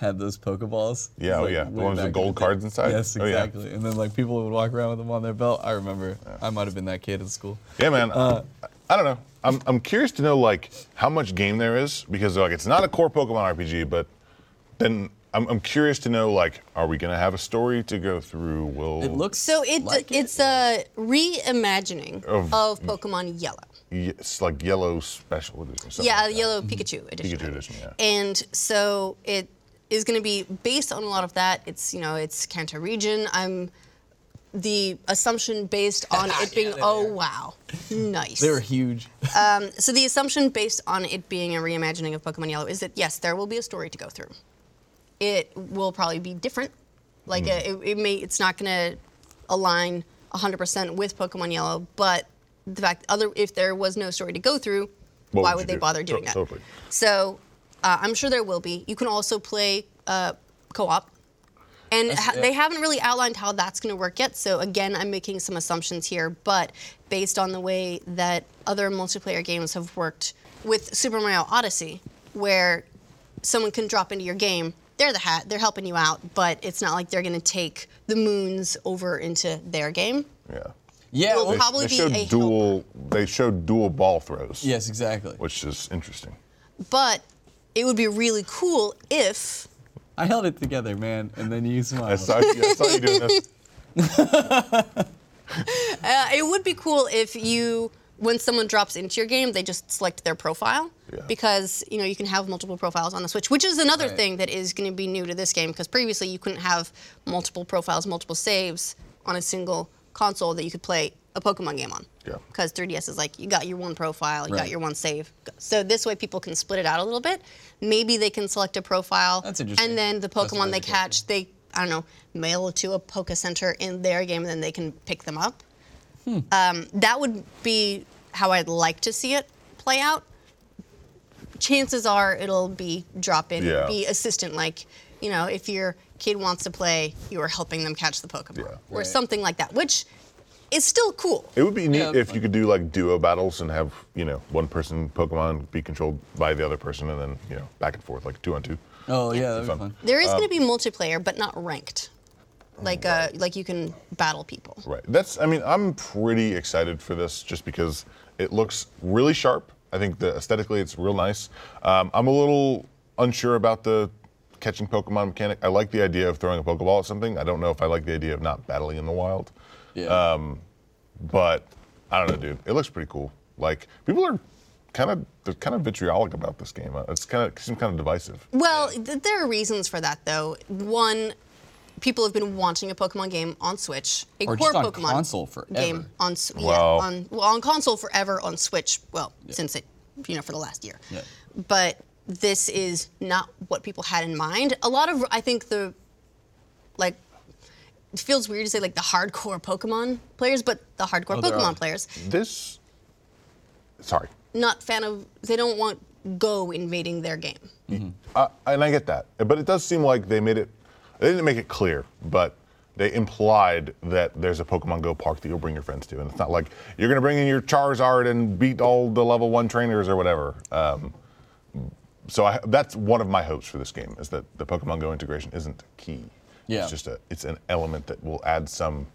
had those Pokeballs? Yeah, oh, Like, yeah. The way ones with gold cards inside? Yes, Oh, yeah. exactly. And then like people would walk around with them on their belt. I remember. I might have been that kid at school. Yeah, man. Uh, I don't know. I'm, I'm curious to know like how much game there is because like it's not a core Pokemon RPG, but then I'm, I'm curious to know like are we gonna have a story to go through? Will It looks So it, like it's a reimagining Of- of, Pokemon Yellow. it's like Yellow Special Edition? Yeah, like. Yellow Pikachu edition. Pikachu edition. Yeah. And so it is going to be based on a lot of that. It's you know it's Kanto region. I'm the assumption based on it being they oh are. wow nice. they're huge. so the assumption based on it being a reimagining of Pokemon Yellow is that yes, there will be a story to go through. It will probably be different. Like Hmm. uh, it, it may, it's not going to align 100% with Pokemon Yellow, but the fact other if there was no story to go through, What why would would they do? bother doing that? totally. So uh, I'm sure there will be. You can also play uh, co-op. And ha- yeah. they haven't really outlined how that's going to work yet. So again, I'm making some assumptions here, but based on the way that other multiplayer games have worked with Super Mario Odyssey, where someone can drop into your game they're the hat, they're helping you out, but it's not like they're going to take the moons over into their game. Yeah. Yeah. Will well- probably they be showed a dual. They showed dual ball throws. yes, exactly. Which is interesting. But it would be really cool if I held it together, man, and then you smiled. I smiled. saw, you- I saw you doing this. uh, it would be cool if you when someone drops into your game, they just select their profile Yeah. because you know you can have multiple profiles on the Switch, which is another Right. thing that is going to be new to this game because previously you couldn't have multiple profiles, multiple saves on a single console that you could play a Pokemon game on. Yeah. Because 3DS is like you got your one profile, you got your one save. So this way people can split it out a little bit. Maybe they can select a profile. That's interesting. And then the Pokemon they really cool. catch, they I don't know, mail it to a Poke Center in their game, and then they can pick them up. Hmm. Um, that would be how I'd like to see it play out. Chances are it'll be drop in, Yeah. be assistant, like you know, if your kid wants to play, you are helping them catch the Pokemon, Yeah. or Right. something like that, which is still cool. It would be neat Yeah, if fine. you could do like duo battles and have you know one person Pokemon be controlled by the other person and then you know back and forth like two on two. Oh yeah, that'd be Fun. fun. There is going Um, to be multiplayer, but not ranked. Like uh, like you can battle people. Right. That's. I mean, I'm pretty excited for this just because it looks really sharp. I think that aesthetically it's real nice. Um, I'm a little unsure about the catching Pokemon mechanic. I like the idea of throwing a Pokeball at something. I don't know if I like the idea of not battling in the wild. Yeah. Um, But I don't know, dude. It looks pretty cool. Like people are kind of they're kind of vitriolic about this game. Uh, It's kind of seems kind of divisive. Well, th- there are reasons for that, though. One, people have been wanting a Pokemon game on Switch, a Or core just on Pokemon console forever. game on S- yeah, Well- on well on console forever on Switch. Well, since it you know for the last year. Yeah. But this is not what people had in mind. A lot of I think the like it feels weird to say like the hardcore Pokemon players, but the hardcore Oh, Pokemon players This. Sorry. not fan of they don't want Go invading their game. Uh, and I get that, but it does seem like they made it. They didn't make it clear, but they implied that there's a Pokemon Go park that you'll bring your friends to, and it's not like you're gonna bring in your Charizard and beat all the level one trainers or whatever. Um, so I, that's one of my hopes for this game is that the Pokemon Go integration isn't key. Yeah. It's just a it's an element that will add some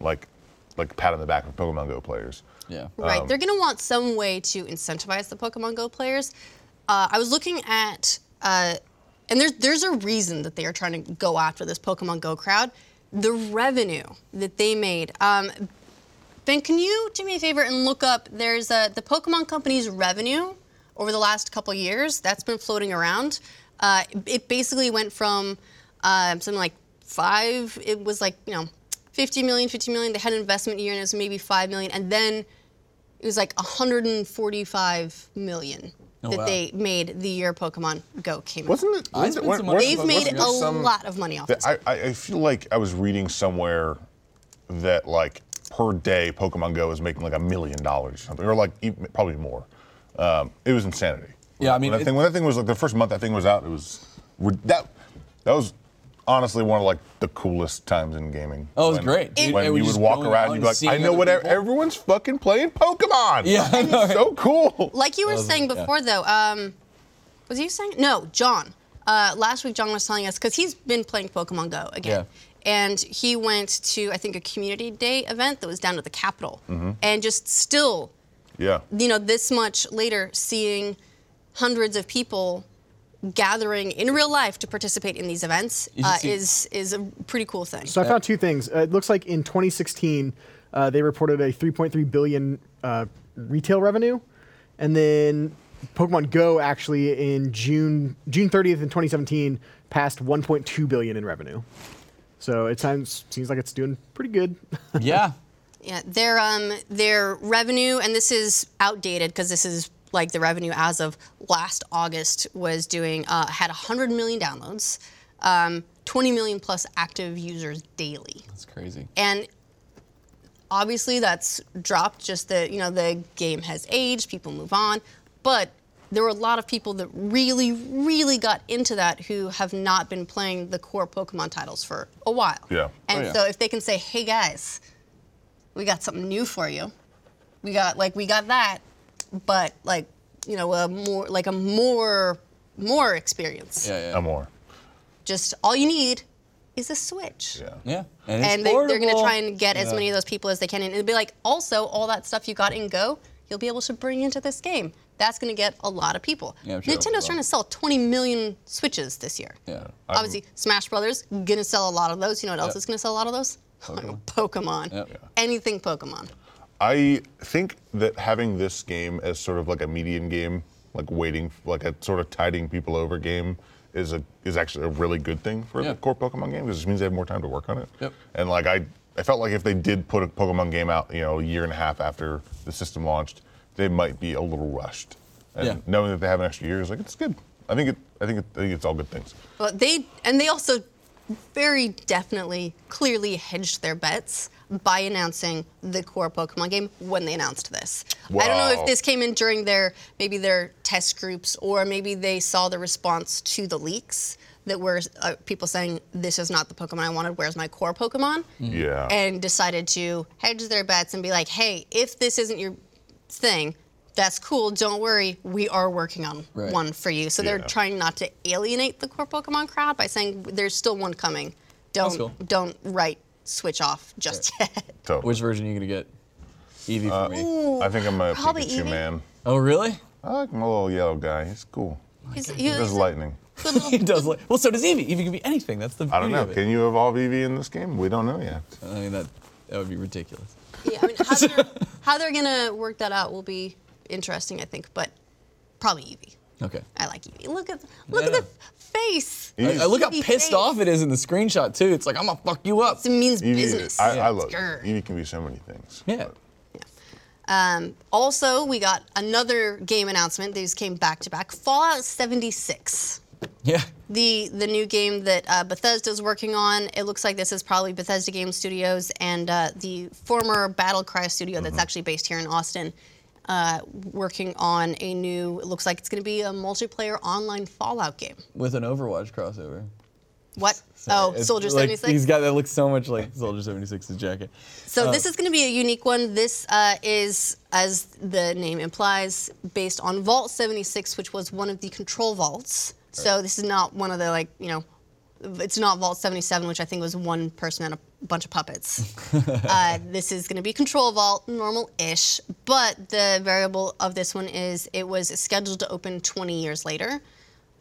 like like pat on the back for Pokemon Go players. yeah. Right. Um, They're going to want some way to incentivize the Pokemon Go players. Uh, I was looking at, uh, and there's there's a reason that they are trying to go after this Pokemon Go crowd. The revenue that they made. Um, ben, can you do me a favor and look up? There's uh, the Pokemon Company's revenue over the last couple years that's been floating around. Uh, it basically went from um, something like five. It was like you know, 50 million, 50 million. They had an investment year and it was maybe five million, and then it was like 145 million Oh, that wow. they made the year Pokemon Go came out. Wasn't it? Wasn't spent it- some wasn't- They've Wasn't made a some- lot of money off that- this. I, I I feel like I was reading somewhere that like per day Pokemon Go is making like a million dollars or something, or like even, probably more. Um, it was insanity. Yeah, I mean, when that, it- thing, when that thing was like the first month that thing was out, it was that that was honestly one of like the coolest times in gaming. Oh, it was When- great. It- when it was you would walk around and you'd be like, I know what people." everyone's fucking playing Pokemon. Yeah, I know, right? so cool. like you were saying before, though, um, was you saying? No, John. Uh, last week, John was telling us because he's been playing Pokemon Go again, and he went to I think a community day event that was down at the Capitol, Mm-hmm. and just still, Yeah. you know, this much later, seeing hundreds of people gathering in real life to participate in these events uh, see- is is a pretty cool thing. So I found two things. Uh, it looks like in 2016, uh, they reported a 3.3 billion uh, retail revenue, and then Pokemon Go actually in June June 30th in 2017 passed 1.2 billion in revenue. So it sounds seems like it's doing pretty good. Yeah. Yeah, their um their revenue, and this is outdated because this is like the revenue as of last August was doing uh, had 100 million downloads, um, 20 million plus active users daily, That's crazy. and obviously that's dropped. Just the you know the game has aged, people move on, but there were a lot of people that really, really got into that who have not been playing the core Pokemon titles for a while. Yeah. And Oh, yeah. so if they can say, "Hey guys, we got something new for you," we got like we got that, but like you know a more like a more more experience. Yeah, yeah. No more. just all you need is a Switch. Yeah. Yeah. And, it's And they, they're going to try and get as many of those people as they can. And it'll be like, also, all that stuff you got in Go, you'll be able to bring into this game. That's going to get a lot of people. Yeah, sure Nintendo's trying to sell 20 million Switches this year. Yeah. Obviously, Smash Brothers gonna sell a lot of those. You know what else Yep. is gonna sell a lot of those? Pokemon. Pokemon. Yep. Yeah. Anything Pokemon. I think that having this game as sort of like a median game, like waiting, like a sort of tiding people over game, is a is actually a really good thing for Yeah. the core Pokemon game because it means they have more time to work on it. Yep. And like I, I felt like if they did put a Pokemon game out, you know, a year and a half after the system launched, they might be a little rushed. And Yeah. knowing that they have an extra year is like it's good. I think it. I think it, I think it's all good things. But they and they also very definitely clearly hedged their bets by announcing the core Pokemon game when they announced this. I don't know if this came in during their maybe their test groups or maybe they saw the response to the leaks that were uh, people saying this is not the Pokemon I wanted. Where's my core Pokemon? Yeah. and decided to hedge their bets and be like, hey, if this isn't your thing, that's cool. Don't worry, we are working on Right. one for you. So they're Yeah. trying not to alienate the core Pokemon crowd by saying there's still one coming. Don't cool. don't write switch off just yet. Totally. Which version are you gonna get? Eevee for me. I think I'm a Probably Pikachu Eevee. man. Oh really? I like my little yellow guy. He's cool. Oh he's, He does he's lightning. He does. Like, well, so does Eevee. Eevee can be anything. That's the I don't know. of it. Can you evolve Eevee in this game? We don't know yet. I mean that that would be ridiculous. yeah, I mean, how they're, how they're gonna work that out will be interesting, I think. But probably Eevee. Okay. I like Eevee. Look at look Yeah. at the face. Eevee- I, I look how Eevee pissed face. off it is in the screenshot too. It's like I'm gonna fuck you up. It means Eevee, business. I, I Yeah. love Grr. it. Eevee can be so many things. Yeah. Um, also, we got another game announcement. These came back to back. Fallout 76, Yeah. the the new game that uh, Bethesda's working on. It looks like this is probably Bethesda Game Studios and uh, the former Battle Cry studio that's actually based here in Austin, uh, working on a new. It looks like it's going to be a multiplayer online Fallout game. With an Overwatch crossover. What? oh, Soldier like, 76. He's got that looks so much like Soldier 76's jacket. So this is going to be a unique one. This uh, is, as the name implies, based on Vault 76, which was one of the control vaults. So this is not one of the like you know, it's not Vault 77, which I think was one person and a bunch of puppets. uh, this is going to be control vault, normal-ish, but the variable of this one is it was scheduled to open 20 years later,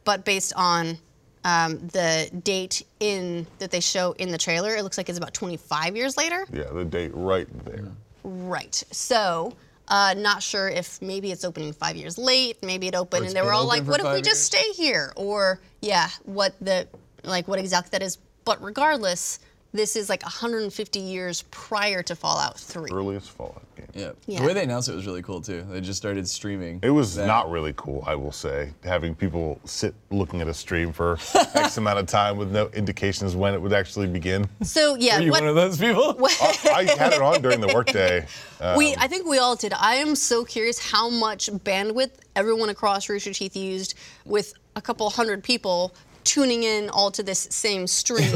but based on um, the date in that they show in the trailer, it looks like it's about 25 years later. Yeah, the date right there. Right. So, uh, not sure if maybe it's opening five years late. Maybe it opened and they were all like, "What if we five just stay here?" Or yeah, what the like what exactly that is. But regardless, this is like 150 years prior to Fallout 3. Earliest Fallout game. Yeah. Yeah. The way they announced it was really cool too. They just started streaming. It was that. not really cool, I will say, having people sit looking at a stream for X amount of time with no indications when it would actually begin. So yeah, Are you what, one of those people? I, I had it on during the workday. Uh, we I think we all did. I am so curious how much bandwidth everyone across Rooster Teeth used with a couple hundred people tuning in all to this same stream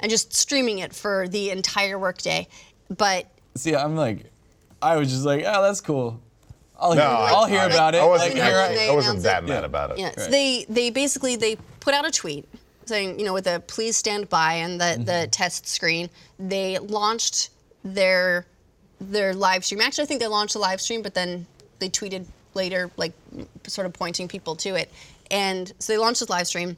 and just streaming it for the entire workday. But See, I'm like, I was just like, oh, that's cool. I'll hear, no, I'll hear I- about it. I wasn't, Like, here I- when they I wasn't that it. mad Yeah. about it. Yeah, so they they basically they put out a tweet saying, you know, with a please stand by and the Mm-hmm. the test screen. They launched their their live stream. Actually, I think they launched the live stream, but then they tweeted later, like sort of pointing people to it. And so they launched this live stream.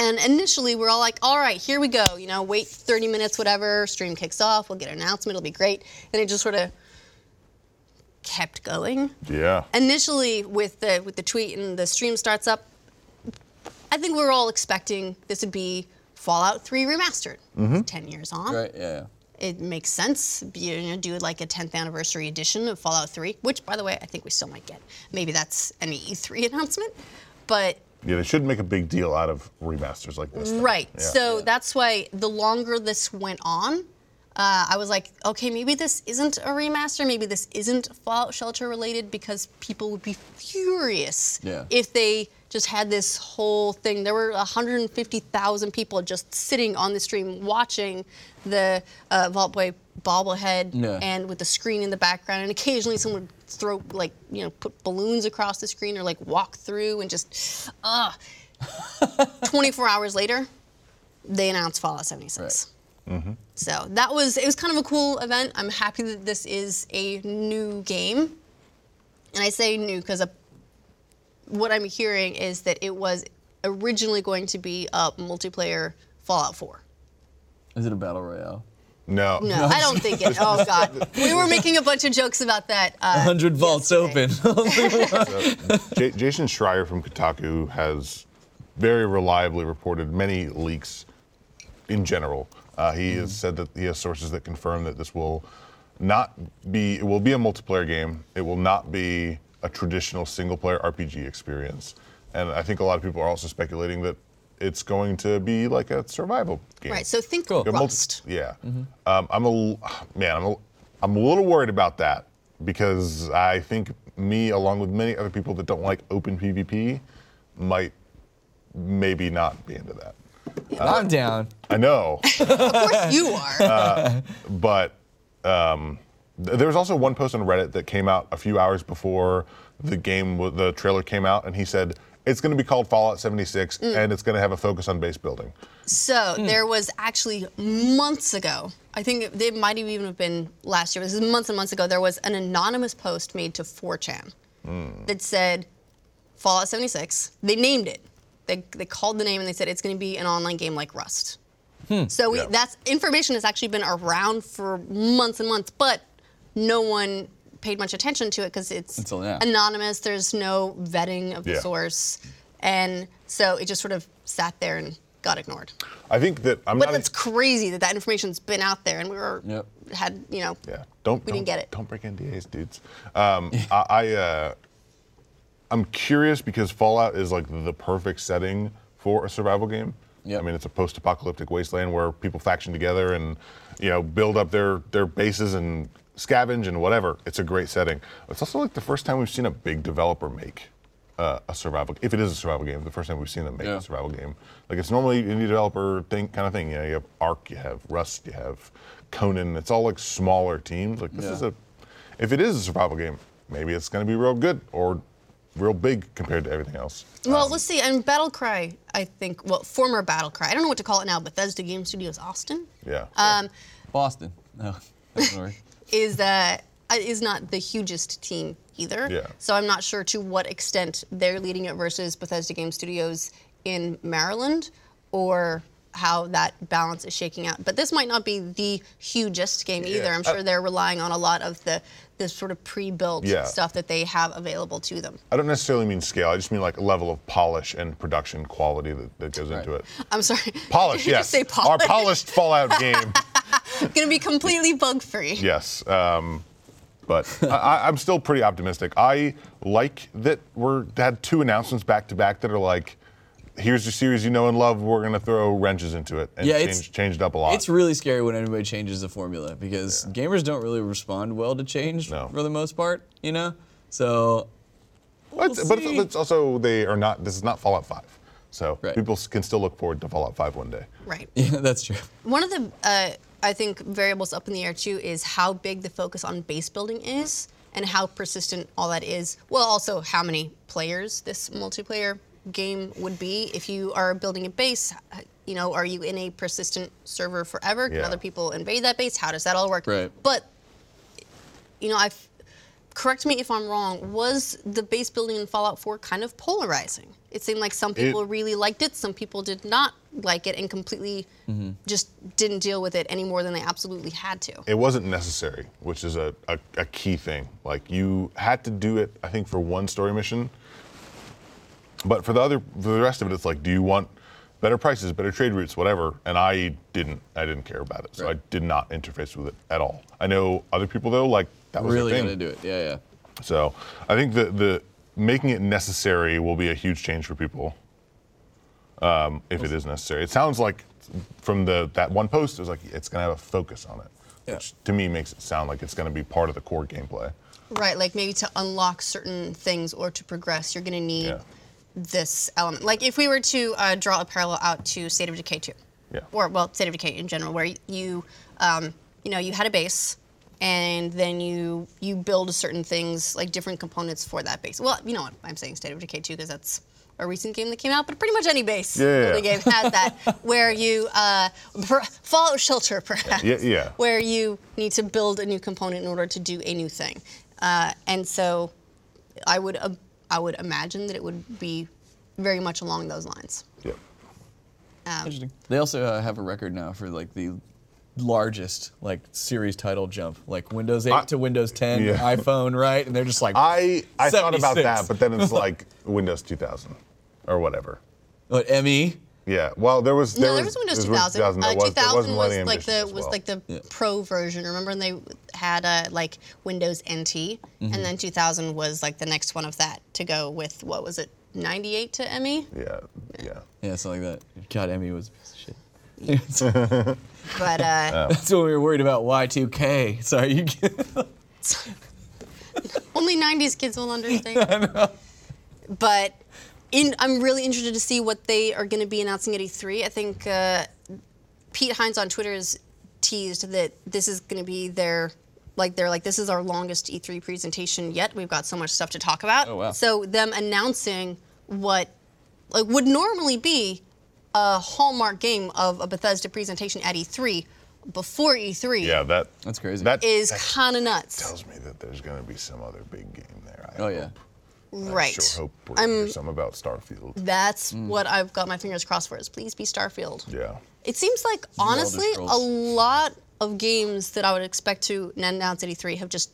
And initially, we're all like, all right, here we go. You know, wait 30 minutes, whatever. Stream kicks off. We'll get an announcement. It'll be great. And it just sort of kept going Yeah. initially with the with the tweet and the stream starts up, I think we are all expecting this would be Fallout 3 remastered. It's Ten years on, Right, yeah. yeah. it makes sense. You know, do like a 10th anniversary edition of Fallout 3, which, by the way, I think we still might get. Maybe that's an E3 announcement, but Yeah, they shouldn't make a big deal out of remasters like this. though. Right. Yeah. So that's why the longer this went on, uh, I was like, okay, maybe this isn't a remaster. Maybe this isn't Fallout Shelter related because people would be furious Yeah. if they just had this whole thing. There were 150,000 people just sitting on the stream watching the uh, Vault Boy bobblehead Yeah. and with the screen in the background, and occasionally someone would throw like you know put balloons across the screen or like walk through and just ah. 24 hours later, they announced Fallout 76. So that was it was kind of a cool event. I'm happy that this is a new game, and I say new because what I'm hearing is that it was originally going to be a multiplayer Fallout 4. Is it a battle royale? No. No, I don't think it. Oh God, we were making a bunch of jokes about that. Uh, 100 vaults yesterday. open. J- Jason Schreier from Kotaku has very reliably reported many leaks in general. Uh, he has said that he has sources that confirm that this will not be, it will be a multiplayer game. It will not be a traditional single player RPG experience. And I think a lot of people are also speculating that it's going to be like a survival game. Right. So think Cool. A multi- Rust. yeah. Um, I'm a man. I'm a, I'm a little worried about that because I think me, along with many other people that don't like open PvP, might maybe not be into that. I'm down. I know, Of course you are. but um, th- there was also one post on Reddit that came out a few hours before the game, w- the trailer came out, and he said it's going to be called Fallout 76 mm. and it's going to have a focus on base building. So mm. there was actually months ago. I think it, it might have even have been last year. This is months and months ago. There was an anonymous post made to 4chan mm. that said Fallout 76. They named it. They, they called the name and they said it's going to be an online game like Rust. Hmm. So we, Yeah. that's information has actually been around for months and months, but no one paid much attention to it because it's Until now. anonymous. There's no vetting of the Yeah. source, and so it just sort of sat there and got ignored. I think that I'm But not. it's crazy that that information's been out there, and we were Yep. had you know. Yeah, don't. We didn't don't- get it. Don't break NDAs, dudes. Um, I, I uh, I'm curious because Fallout is like the perfect setting for a survival game. Yep. I mean, it's a post-apocalyptic wasteland where people faction together and you know build up their their bases and scavenge and whatever. It's a great setting. It's also like the first time we've seen a big developer make uh, a survival. If it is a survival game, the first time we've seen them make Yeah. a survival game. Like it's normally indie developer thing kind of thing. You know, you have Ark, you have Rust, you have Conan. It's all like smaller teams. Like this Yeah. is a. If it is a survival game, maybe it's going to be real good or real big compared to everything else. Well, let's see. And Battlecry, I think, well, former Battlecry. I don't know what to call it now. Bethesda Game Studios Austin Yeah. um, Boston. No. Doesn't work. Is uh, is not the hugest team either. Yeah. So I'm not sure to what extent they're leading it versus Bethesda Game Studios in Maryland, or how that balance is shaking out. But this might not be the hugest game either. I'm sure they're relying on a lot of the the sort of pre-built Yeah. stuff that they have available to them. I don't necessarily mean scale. I just mean like level of polish and production quality that, that goes into it. I'm sorry. Polish, Did yes. say Our polished Fallout game. Going to be completely bug-free. Yes. Um, but I, I- I'm still pretty optimistic. I like that we're had two announcements back to back that are like, here's the series you know and love. We're gonna throw wrenches into it and Yeah, it's- change, change it up a lot. It's really scary when anybody changes the formula because gamers don't really respond well to change No. for the most part, you know? So But, we'll but see. it's also they are not. This is not Fallout 5, so Right. people can still look forward to Fallout 5 one day. Right. yeah, that's true. One of the, uh, I think, variables up in the air too is how big the focus on base building is and how persistent all that is. Well, also how many players this multiplayer game would be. If you are building a base, uh, you know, are you in a persistent server forever? Can Yeah. other people invade that base? How does that all work? Right. But, you know, I've, correct me if I'm wrong, was the base building in Fallout 4 kind of polarizing? It seemed like some people really liked it, some people did not like it, and completely mm-hmm. just didn't deal with it any more than they absolutely had to. It wasn't necessary, which is a, a, a key thing. Like you had to do it, I think, for one story mission. But for the other, for the rest of it, it's like, do you want better prices, better trade routes, whatever? And I didn't, I didn't care about it, so Right. I did not interface with it at all. I know other people though, like that was really gonna thing. do it. Yeah, yeah. So I think the the making it necessary will be a huge change for people. Um, if it is necessary, it sounds like from the that one post, it was like it's gonna have a focus on it, Yeah. which to me makes it sound like it's gonna be part of the core gameplay. Right, like maybe to unlock certain things or to progress, you're going to need Yeah. This element. Like if we were to uh, draw a parallel out to State of Decay 2, Yeah. or well, State of Decay in general, where you, um, you know, you had a base, and then you you build certain things like different components for that base. Well, you know what I'm saying, State of Decay 2, because that's a recent game that came out, but pretty much any base Yeah, yeah, game has that, where you uh, per, Fallout Shelter, perhaps. Yeah, yeah. Where you need to build a new component in order to do a new thing, uh, and so I would uh, I would imagine that it would be very much along those lines. Yeah. Um, Interesting. They also uh, have a record now for like the largest like series title jump, like Windows 8 I- to Windows 10, Yeah. iPhone, right? And they're just like I I thought about that, but then it's like Windows 2000 or whatever. what ME? Yeah. Well, there was there no, there was Windows 2000. that Uh, was, there 2000 was, like the as was like the pro version. Remember when they had uh, like Windows NT, and then 2000 was like the next one of that to go with what was it, 98 to E? ME? yeah yeah. Yeah, something like that. God, ME was a piece of shit. But uh, That's when we were worried about Y2K. Sorry, you. only 90s kids will understand. But in, I'm really interested to see what they are going to be announcing at E3. I think uh, Pete Hines on Twitter has teased that this is going to be their like they're like this is our longest E3 presentation yet. We've got so much stuff to talk about. Oh, wow. So them announcing what like would normally be a hallmark game of a Bethesda presentation at E3 before E3 Yeah, that That's crazy. That is that kind of nuts. tells me that there's going to be some other big game there. I oh yeah. Hope. right. I sure hope we're going to hear I'm- something about Starfield. That's Mm. what I've got my fingers crossed for. Is please be Starfield. Yeah. It seems like honestly a lot of games that I would expect to announce at E3 have just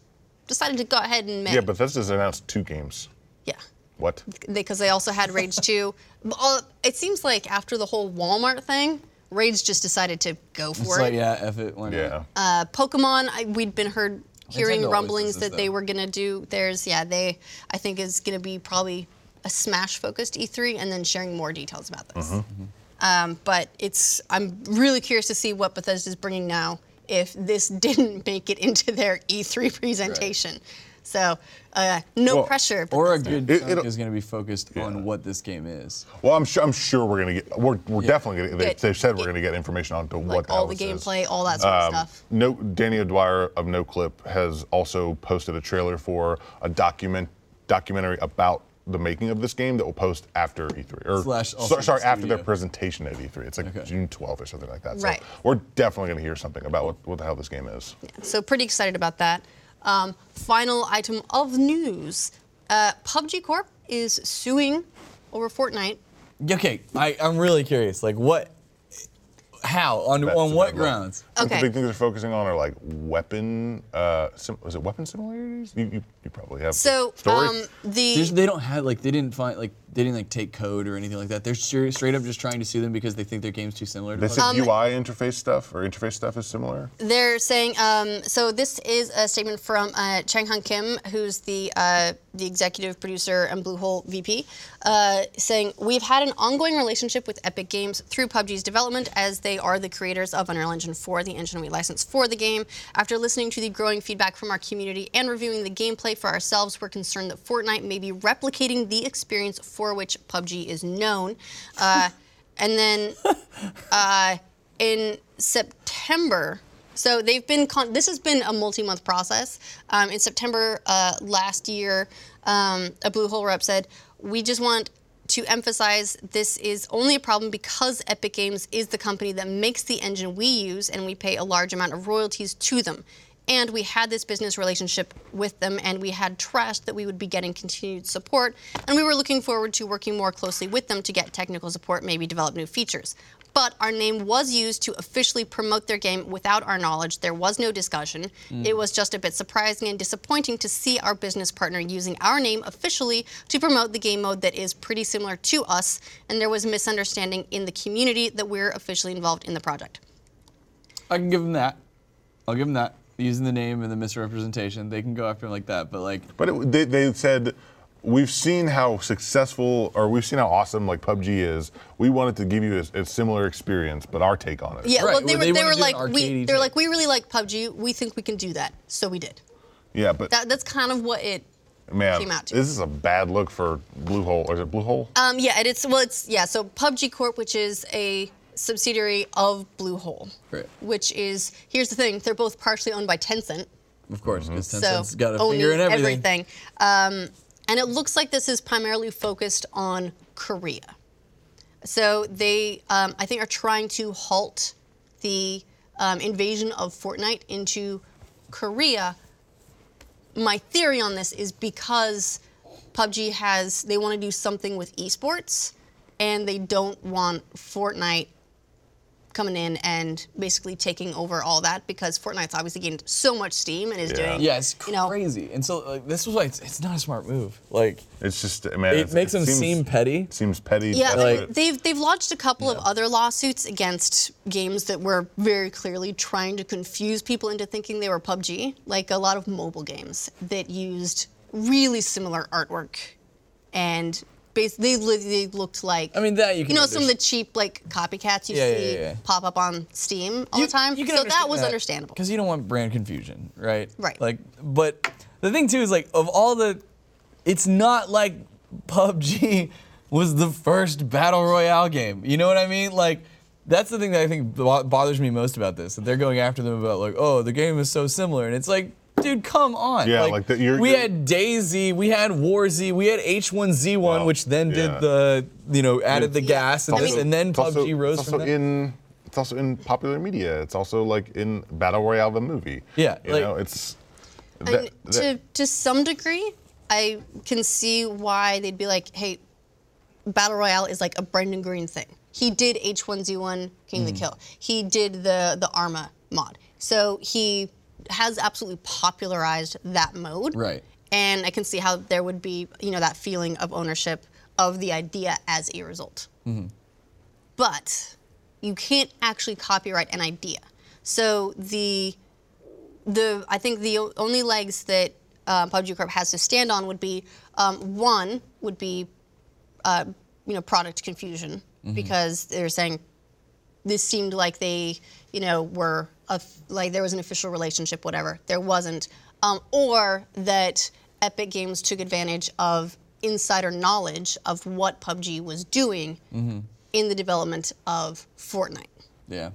decided to go ahead and make. Yeah, Bethesda's announced two games. yeah, What? because they also had Rage 2. But all- It seems like after the whole Walmart thing, Rage just decided to go for It's it. like yeah, F it. Why not? Yeah. Uh, Pokemon, I, we'd been heard hearing rumblings that they were gonna do theirs. Yeah, they I think is gonna be probably a Smash focused E3, and then sharing more details about this. Mm-hmm. Um, but it's I'm really curious to see what Bethesda is bringing now. If this didn't make it into their E3 presentation, so uh, no Well, pressure. Or a good It- chunk is going to be focused Yeah. on what this game is. Well, I'm sure. I'm sure we're gonna get. We're, we're definitely gonna. They, they've said we're gonna get information on to like what all the this is. gameplay, all that sort of Um, stuff. No, Danny O'Dwyer of Noclip has also posted a trailer for a document documentary about the making of this game that will post after E3 or Slash so- sorry the after their presentation at E3. It's like Okay. June 12th or something like that. Right. So we're definitely gonna hear something about what, what the hell this game is. Yeah, So pretty excited about that. Um, final item of news: uh, PUBG Corp is suing over Fortnite. Okay, I, I'm really curious. Like what? How? On That's on what grounds? I think Okay. The big things they're focusing on are like weapon. Uh, sim- was it weapon similarities? You, you, you probably have. the So story. um, There's, the they don't have like they didn't find like they didn't like take code or anything like that. They're straight, straight up just trying to sue them because they think their game's too similar. To They PUBG. said Um, UI interface stuff or interface stuff is similar. they're saying um, so. This is a statement from uh, Chang Han Kim, who's the uh, the executive producer and Bluehole VP, uh, saying we've had an ongoing relationship with Epic Games through PUBG's development, as they are the creators of Unreal Engine 4, the engine we licensed for the game. After listening to the growing feedback from our community and reviewing the gameplay for ourselves, we're concerned that Fortnite may be replicating the experience for which PUBG is known. Uh, and then uh, in September. So they've been. Con- this has been a multi-month process. Um, in September uh, last year, um, a Bluehole rep said, "We just want to emphasize this is only a problem because Epic Games is the company that makes the engine we use, and we pay a large amount of royalties to them." And we had this business relationship with them, and we had trust that we would be getting continued support. And we were looking forward to working more closely with them to get technical support, maybe develop new features. But our name was used to officially promote their game without our knowledge. There was no discussion. It was just a bit surprising and disappointing to see our business partner using our name officially to promote the game mode that is pretty similar to us. And there was a misunderstanding in the community that we're officially involved in the project. I can give them that. I'll give them that. Using the name and the misrepresentation, they can go after him like that. But like, But it, they, they said, we've seen how successful or we've seen how awesome like PUBG is. We wanted to give you a, a similar experience, but our take on it. Yeah, Right, well, they well, were they they, wanna were like we they were thing. like we really like PUBG. We think we can do that, so we did. Yeah, but That, that's kind of what it. man, came out to. this is a bad look for Bluehole. Or is it Bluehole? Um, yeah, and it's well, it's yeah. So PUBG Corp, which is a subsidiary of Bluehole, Right. which is here's the thing: they're both partially owned by Tencent, of course, because so Tencent's got a finger in everything. Um, and it looks like this is primarily focused on Korea. So they, um, I think, are trying to halt the um, invasion of Fortnite into Korea. My theory on this is because PUBG has, they want to do something with esports, and they don't want Fortnite coming in and basically taking over all that because Fortnite's obviously gained so much steam and is Yeah. doing, Yeah, it's you know, crazy. And so like, this was why it's, it's not a smart move. Like It's just, man. it it's- makes them seems- seem petty. Seems petty. Yeah, Like- they've they've lodged a couple of other lawsuits against games that were very clearly trying to confuse people into thinking they were PUBG, like a lot of mobile games that used really similar artwork, and bas- they li- they looked like I mean that you can you know some of the cheap like copycats you Yeah, yeah, see yeah, yeah. pop up on Steam all the time. so that was understandable. because you don't want brand confusion, right? Right. Like, but the thing too is like of all the, it's not like PUBG was the first battle royale game. You know what I mean? Like. That's the thing that I think bo- bothers me most about this. That they're going after them about like, oh, the game is so similar, and it's like, dude, come on. Yeah, like the- you're- we you're- had DayZ, we had WarZ, we had H1Z1, Wow. which then Yeah. did the, you know, added the gas, and, I this, and then It's also- PUBG rose it's from also that. in it's also in popular media. It's also like in Battle Royale the movie. Yeah, you like- know, it's And that- to to some degree, I can see why they'd be like, "Hey, battle royale is like a Brendan Greene thing. He did H1Z1 King Mm. of the Kill. He did the the Arma mod. So he has absolutely popularized that mode. Right. And I can see how there would be, you know, that feeling of ownership of the idea as a result. Mm-hmm. But you can't actually copyright an idea. So the the I think the only legs that uh, PUBG Corp has to stand on would be um, one would be uh, you know product confusion because they're saying this seemed like they you know were a, like there was an official relationship whatever there wasn't um, or that Epic Games took advantage of insider knowledge of what PUBG was doing in the development of Fortnite. yeah.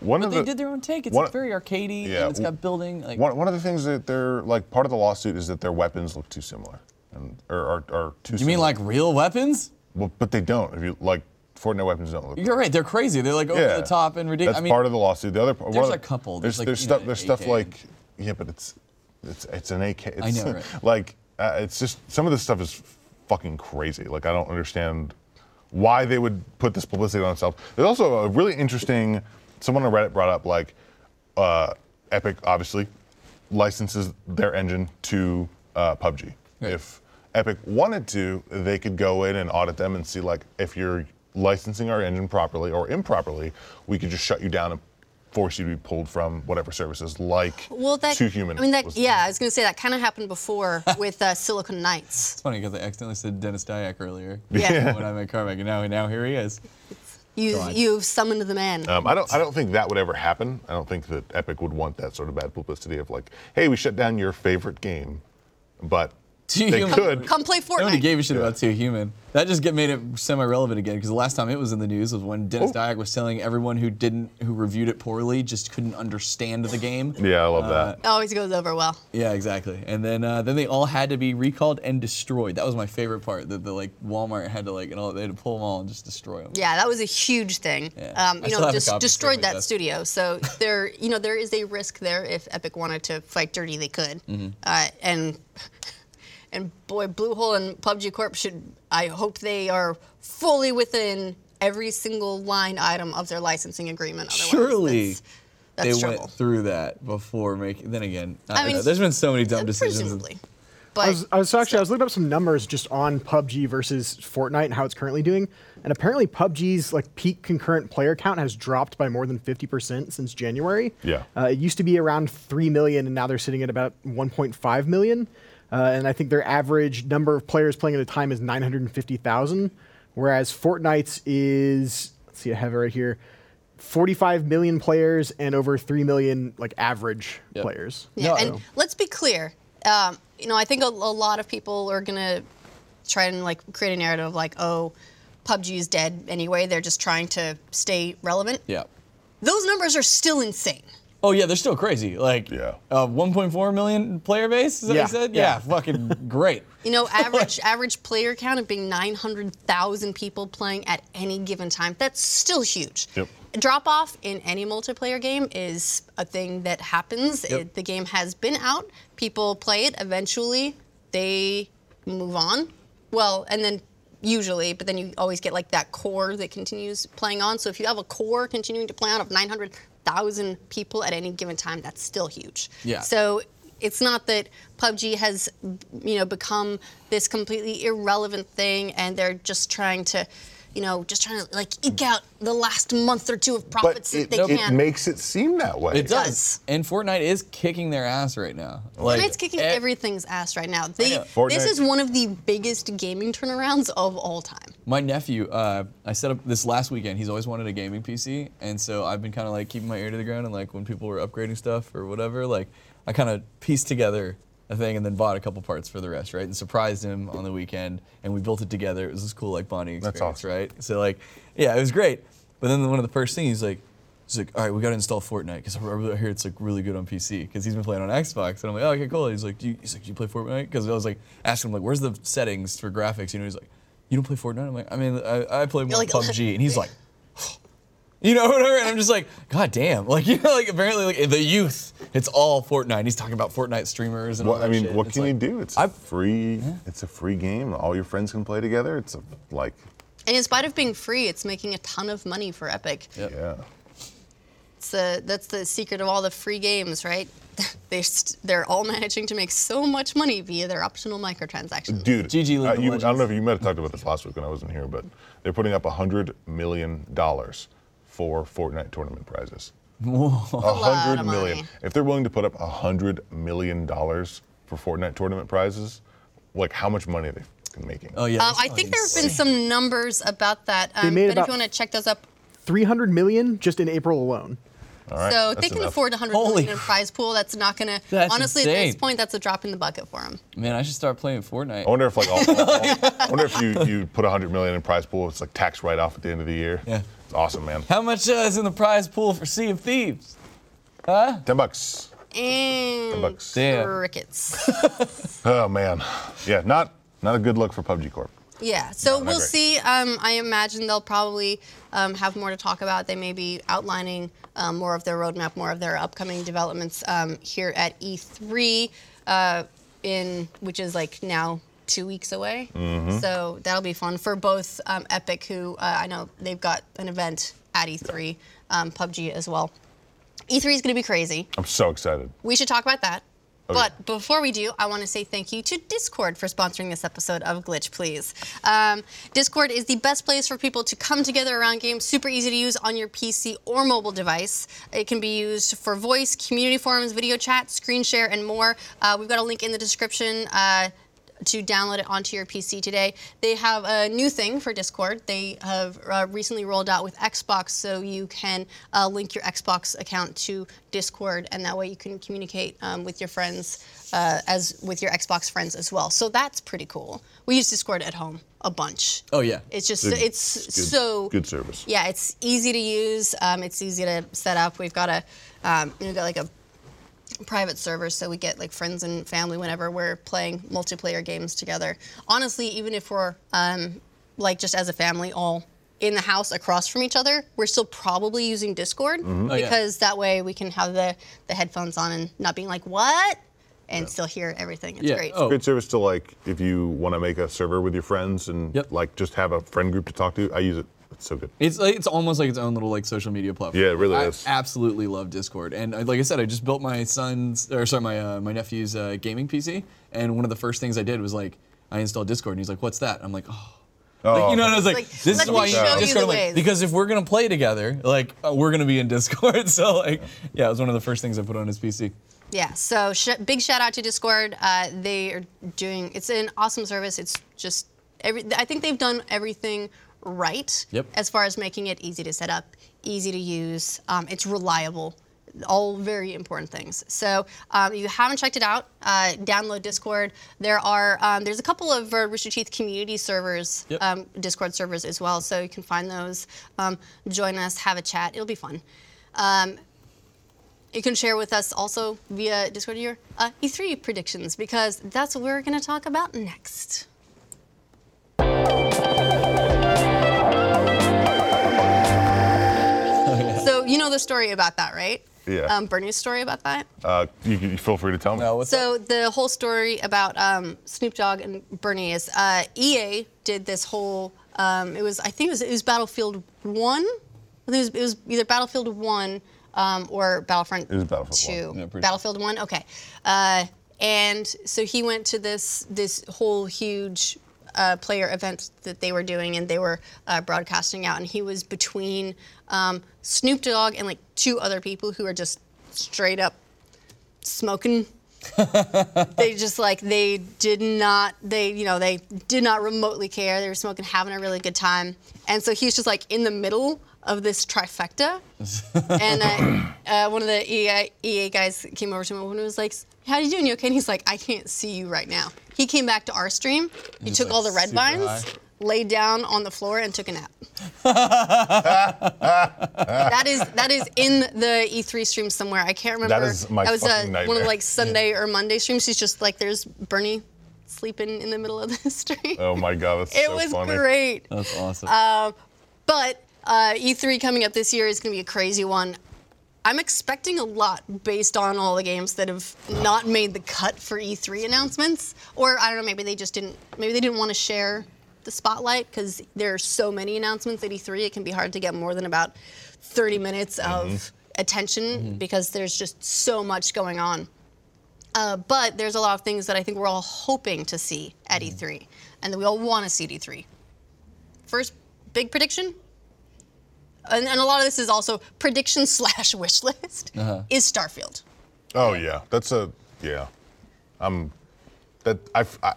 one But of they the did their own take. It's one- like very arcadey Yeah, and it's got building. Like, one, one of the things that they're like part of the lawsuit is that their weapons look too similar, and or are, are too. you mean like real weapons? Well, but they don't. If you like, Fortnite weapons don't look. You're right. They're crazy. They're like over yeah. the top and ridiculous. That's I mean, part of the lawsuit. The other part. there's a couple. There's, There's, like, there's stuff. know, There's stuff like yeah, but it's it's it's an AK. It's, know, right. Like uh, it's just some of this stuff is fucking crazy. Like I don't understand why they would put this publicity on themselves. There's also a really interesting. Someone on Reddit brought up like uh, Epic obviously licenses their engine to uh, PUBG. Right. If Epic wanted to, they could go in and audit them and see like if you're licensing our engine properly or improperly, we could just shut you down and force you to be pulled from whatever services like Well, that Too Human. I mean, that yeah, I was gonna say that kind of happened before with uh, Silicon Knights. It's funny because I accidentally said Denis Dyack earlier. Yeah. when I met Carmack, and now, now here he is. You, you've summoned the man. Um, I don't. I don't think that would ever happen. I don't think that Epic would want that sort of bad publicity of like, hey, we shut down your favorite game, but Too they Human. could. Come play Fortnite. Nobody Fortnite. gave a shit about Too Human. That just get made it semi-relevant again because the last time it was in the news was when Denis Oh. Dyack was telling everyone who didn't, who reviewed it poorly, just couldn't understand the game. Yeah, I love that. Always goes over well. Yeah, exactly. And then uh, then they all had to be recalled and destroyed. That was my favorite part. That the like Walmart had to like and all they had to pull them all and just destroy them. Yeah, that was a huge thing. Yeah. Um, you still know, just copy destroyed sitting on my that desk. studio. So there, you know, there is a risk there if Epic wanted to fight dirty, they could. Mm-hmm. Uh, and and boy, Bluehole and PUBG Corp should. I hope they are fully within every single line item of their licensing agreement. Otherwise, Surely that's, that's they trouble. went through that before making. Then again, I, I mean, know. there's been so many dumb decisions. Presumably, but I was, I was actually I was looking up some numbers just on PUBG versus Fortnite and how it's currently doing, and apparently PUBG's like peak concurrent player count has dropped by more than fifty percent since January. Yeah. uh, it used to be around three million, and now they're sitting at about one point five million. Uh, and I think their average number of players playing at a time is nine hundred and fifty thousand, whereas Fortnite's is let's see, I have it right here. 45 million players and over 3 million like average Yep. players. Yeah, No, and let's be clear. Um, you know, I think a, a lot of people are gonna try and like create a narrative of like, oh, PUBG is dead anyway. They're just trying to stay relevant. Yeah. Those numbers are still insane. Oh yeah, they're still crazy. Like Yeah. uh, 1.4 million player base. Is that Yeah. what you said? Yeah. Yeah, fucking great. You know, average average player count of being 900,000 people playing at any given time. That's still huge. Yep. Drop off in any multiplayer game is a thing that happens. Yep. It, the game has been out. People play it. Eventually, they move on. Well, and then usually, but then you always get like that core that continues playing on. So if you have a core continuing to play on of 900,000 people at any given time, that's still huge. Yeah. So it's not that PUBG has, you know, become this completely irrelevant thing, and they're just trying to, you know, just trying to like eke out the last month or two of But profits it, that they it can. It makes it seem that way. It does. does. And Fortnite is kicking their ass right now. Like Fortnite's kicking eh, everything's ass right now. They. Fortnite- this is one of the biggest gaming turnarounds of all time. My nephew, uh, I set up this last weekend. He's always wanted a gaming PC, and so I've been kind of like keeping my ear to the ground. And like when people were upgrading stuff or whatever, like I kind of pieced together a thing and then bought a couple parts for the rest, right? And surprised him on the weekend, and we built it together. It was this cool like bonding That's experience, awesome. right? So like, yeah, it was great. But then one of the first things he's like. He's like, all right, we got to install Fortnite because I hear it's like really good on PC because he's been playing on Xbox. And I'm like, oh, okay, cool. He's like, do you, he's like, do you play Fortnite? Because I was like, asking him like, where's the settings for graphics? You know, he's like, you don't play Fortnite? I'm like, I mean, I, I play more like, PUBG, and he's like, you know, whatever. And I'm just like, God damn, like you know, like apparently, like the youth, it's all Fortnite. He's talking about Fortnite streamers and all What, I mean, shit. what It's can you do? It's I- free. It's a free game. All your friends can play together. It's a, like, And in spite of being free, it's making a ton of money for Epic. Yep. yeah. It's the, that's the secret of all the free games, right? they st- they're all managing to make so much money via their optional microtransactions. Dude, GG uh, you, I don't know if you might have talked about this last week when I wasn't here, but they're putting up hundred million dollars for Fortnite tournament prizes. A lot hundred of million. money. If they're willing to put up a hundred million dollars for Fortnite tournament prizes, like how much money are they fucking making? Oh yeah. Um, that's I think there have been some numbers about that. Um, made but if about- you want to check those up, 300 million just in April alone. All right, so that's they can enough. afford 100 Holy million in prize pool. That's not gonna. That's honestly, at this insane. point, that's a drop in the bucket for them. Man, I should start playing Fortnite. I wonder if like all, all- all- I wonder if you, you put a hundred million in prize pool, it's like tax write off at the end of the year. Yeah. It's awesome, man. How much uh, is in the prize pool for Sea of Thieves? Huh? Ten bucks. And bucks. Damn. crickets. Oh man. Yeah, not not a good look for PUBG Corp. Yeah, so not we'll great. see. Um, I imagine they'll probably um, have more to talk about. They may be outlining um, more of their roadmap, more of their upcoming developments um, here at E3, uh, in which is like now two weeks away. Mm-hmm. So that'll be fun for both um, Epic, who uh, I know they've got an event at E3, um, PUBG as well. E3 is going to be crazy. I'm so excited. We should talk about that. Okay. But before we do, I want to say thank you to Discord for sponsoring this episode of Glitch Please. Um, Discord is the best place for people to come together around games, super easy to use on your PC or mobile device. It can be used for voice, community forums, video chat, screen share, and more. Uh, we've got a link in the description. Uh, to download it onto your PC today. They have a new thing for Discord. They have uh, recently rolled out with Xbox, so you can uh, link your Xbox account to Discord, and that way you can communicate um, with your friends uh, as with your Xbox friends as well. So that's pretty cool. We use Discord at home a bunch. Oh yeah. It's just Good- it's good- so good service. Yeah, it's easy to use. Um, it's easy to set up. We've got a um, we've got like a private servers so we get like friends and family whenever we're playing multiplayer games together. Honestly, even if we're um, like just as a family all in the house across from each other, we're still probably using Discord Oh, yeah. because that way we can have the the headphones on and not being like what and still hear everything. It's Yeah. great. Oh. Great service to like if you want to make a server with your friends and Yep. like just have a friend group to talk to. I use it. It's so good. It's like, it's almost like its own little like social media platform. Yeah, it really I is. absolutely love Discord, and uh, like I said, I just built my son's or sorry my uh, my nephew's uh, gaming PC, and one of the first things I did was like I installed Discord, and he's like, "What's that?" I'm like, "Oh." Like, you know, and I was like, Like, "This is why you show need Discord." I'm like, because if we're gonna play together, like uh, we're gonna be in Discord. so like, yeah, it was one of the first things I put on his PC. Yeah, so sh- big shout out to Discord. Uh, they are doing it's an awesome service. It's just every I think they've done everything right Yep. as far as making it easy to set up, easy to use. Um, it's reliable. All very important things. So um, if you haven't checked it out, uh, download Discord. There are um, there's a couple of uh, Rooster Teeth community servers, Yep. um, Discord servers as well. So you can find those. Um, join us, have a chat. It'll be fun. Um, you can share with us also via Discord your uh, E3 predictions because that's what we're going to talk about next. Know the story about that, right? Yeah. Um, Bernie's story about that. Uh, you, you feel free to tell me. No, what's So the whole story about um, Snoop Dogg and Bernie is uh, EA did this whole. Um, it was I think it was it was Battlefield One. It was, it was either Battlefield One um, or Battlefront It was Battlefield Two. one. Yeah, pretty Battlefield One. Okay. Uh, and so he went to this this whole huge uh, player event that they were doing, and they were uh, broadcasting out, and he was between um, Snoop Dogg and like two other people who are just straight up smoking. they just like they did not they you know they did not remotely care. They were smoking, having a really good time, and so he's just like in the middle of this trifecta. and uh, uh, one of the EA, EA guys came over to him and was like, "How you doing? You okay?" And he's like, "I can't see you right now." He came back to our stream. He He's, took like, all the red vines, high. laid down on the floor, and took a nap. that is that is in the E3 stream somewhere. I can't remember. is my that was uh, fucking one of like Sunday or Monday streams. He's just like there's Bernie sleeping in the middle of the stream. Oh my god, that's it so was funny. great. That's awesome. But uh, E3 coming up this year is going to be a crazy one. I'm expecting a lot based on all the games that have not made the cut for E3 announcements, or I don't know, maybe they just didn't, maybe they didn't want to share the spotlight because there are so many announcements at E3. It can be hard to get more than about 30 minutes of mm-hmm. attention mm-hmm. because there's just so much going on. Uh, but there's a lot of things that I think we're all hoping to see at mm-hmm. E3, and that we all want to see at E3. First big prediction, and, and a lot of this is also prediction slash wish list, is Starfield. Oh yeah, that's a yeah. I'm that I I,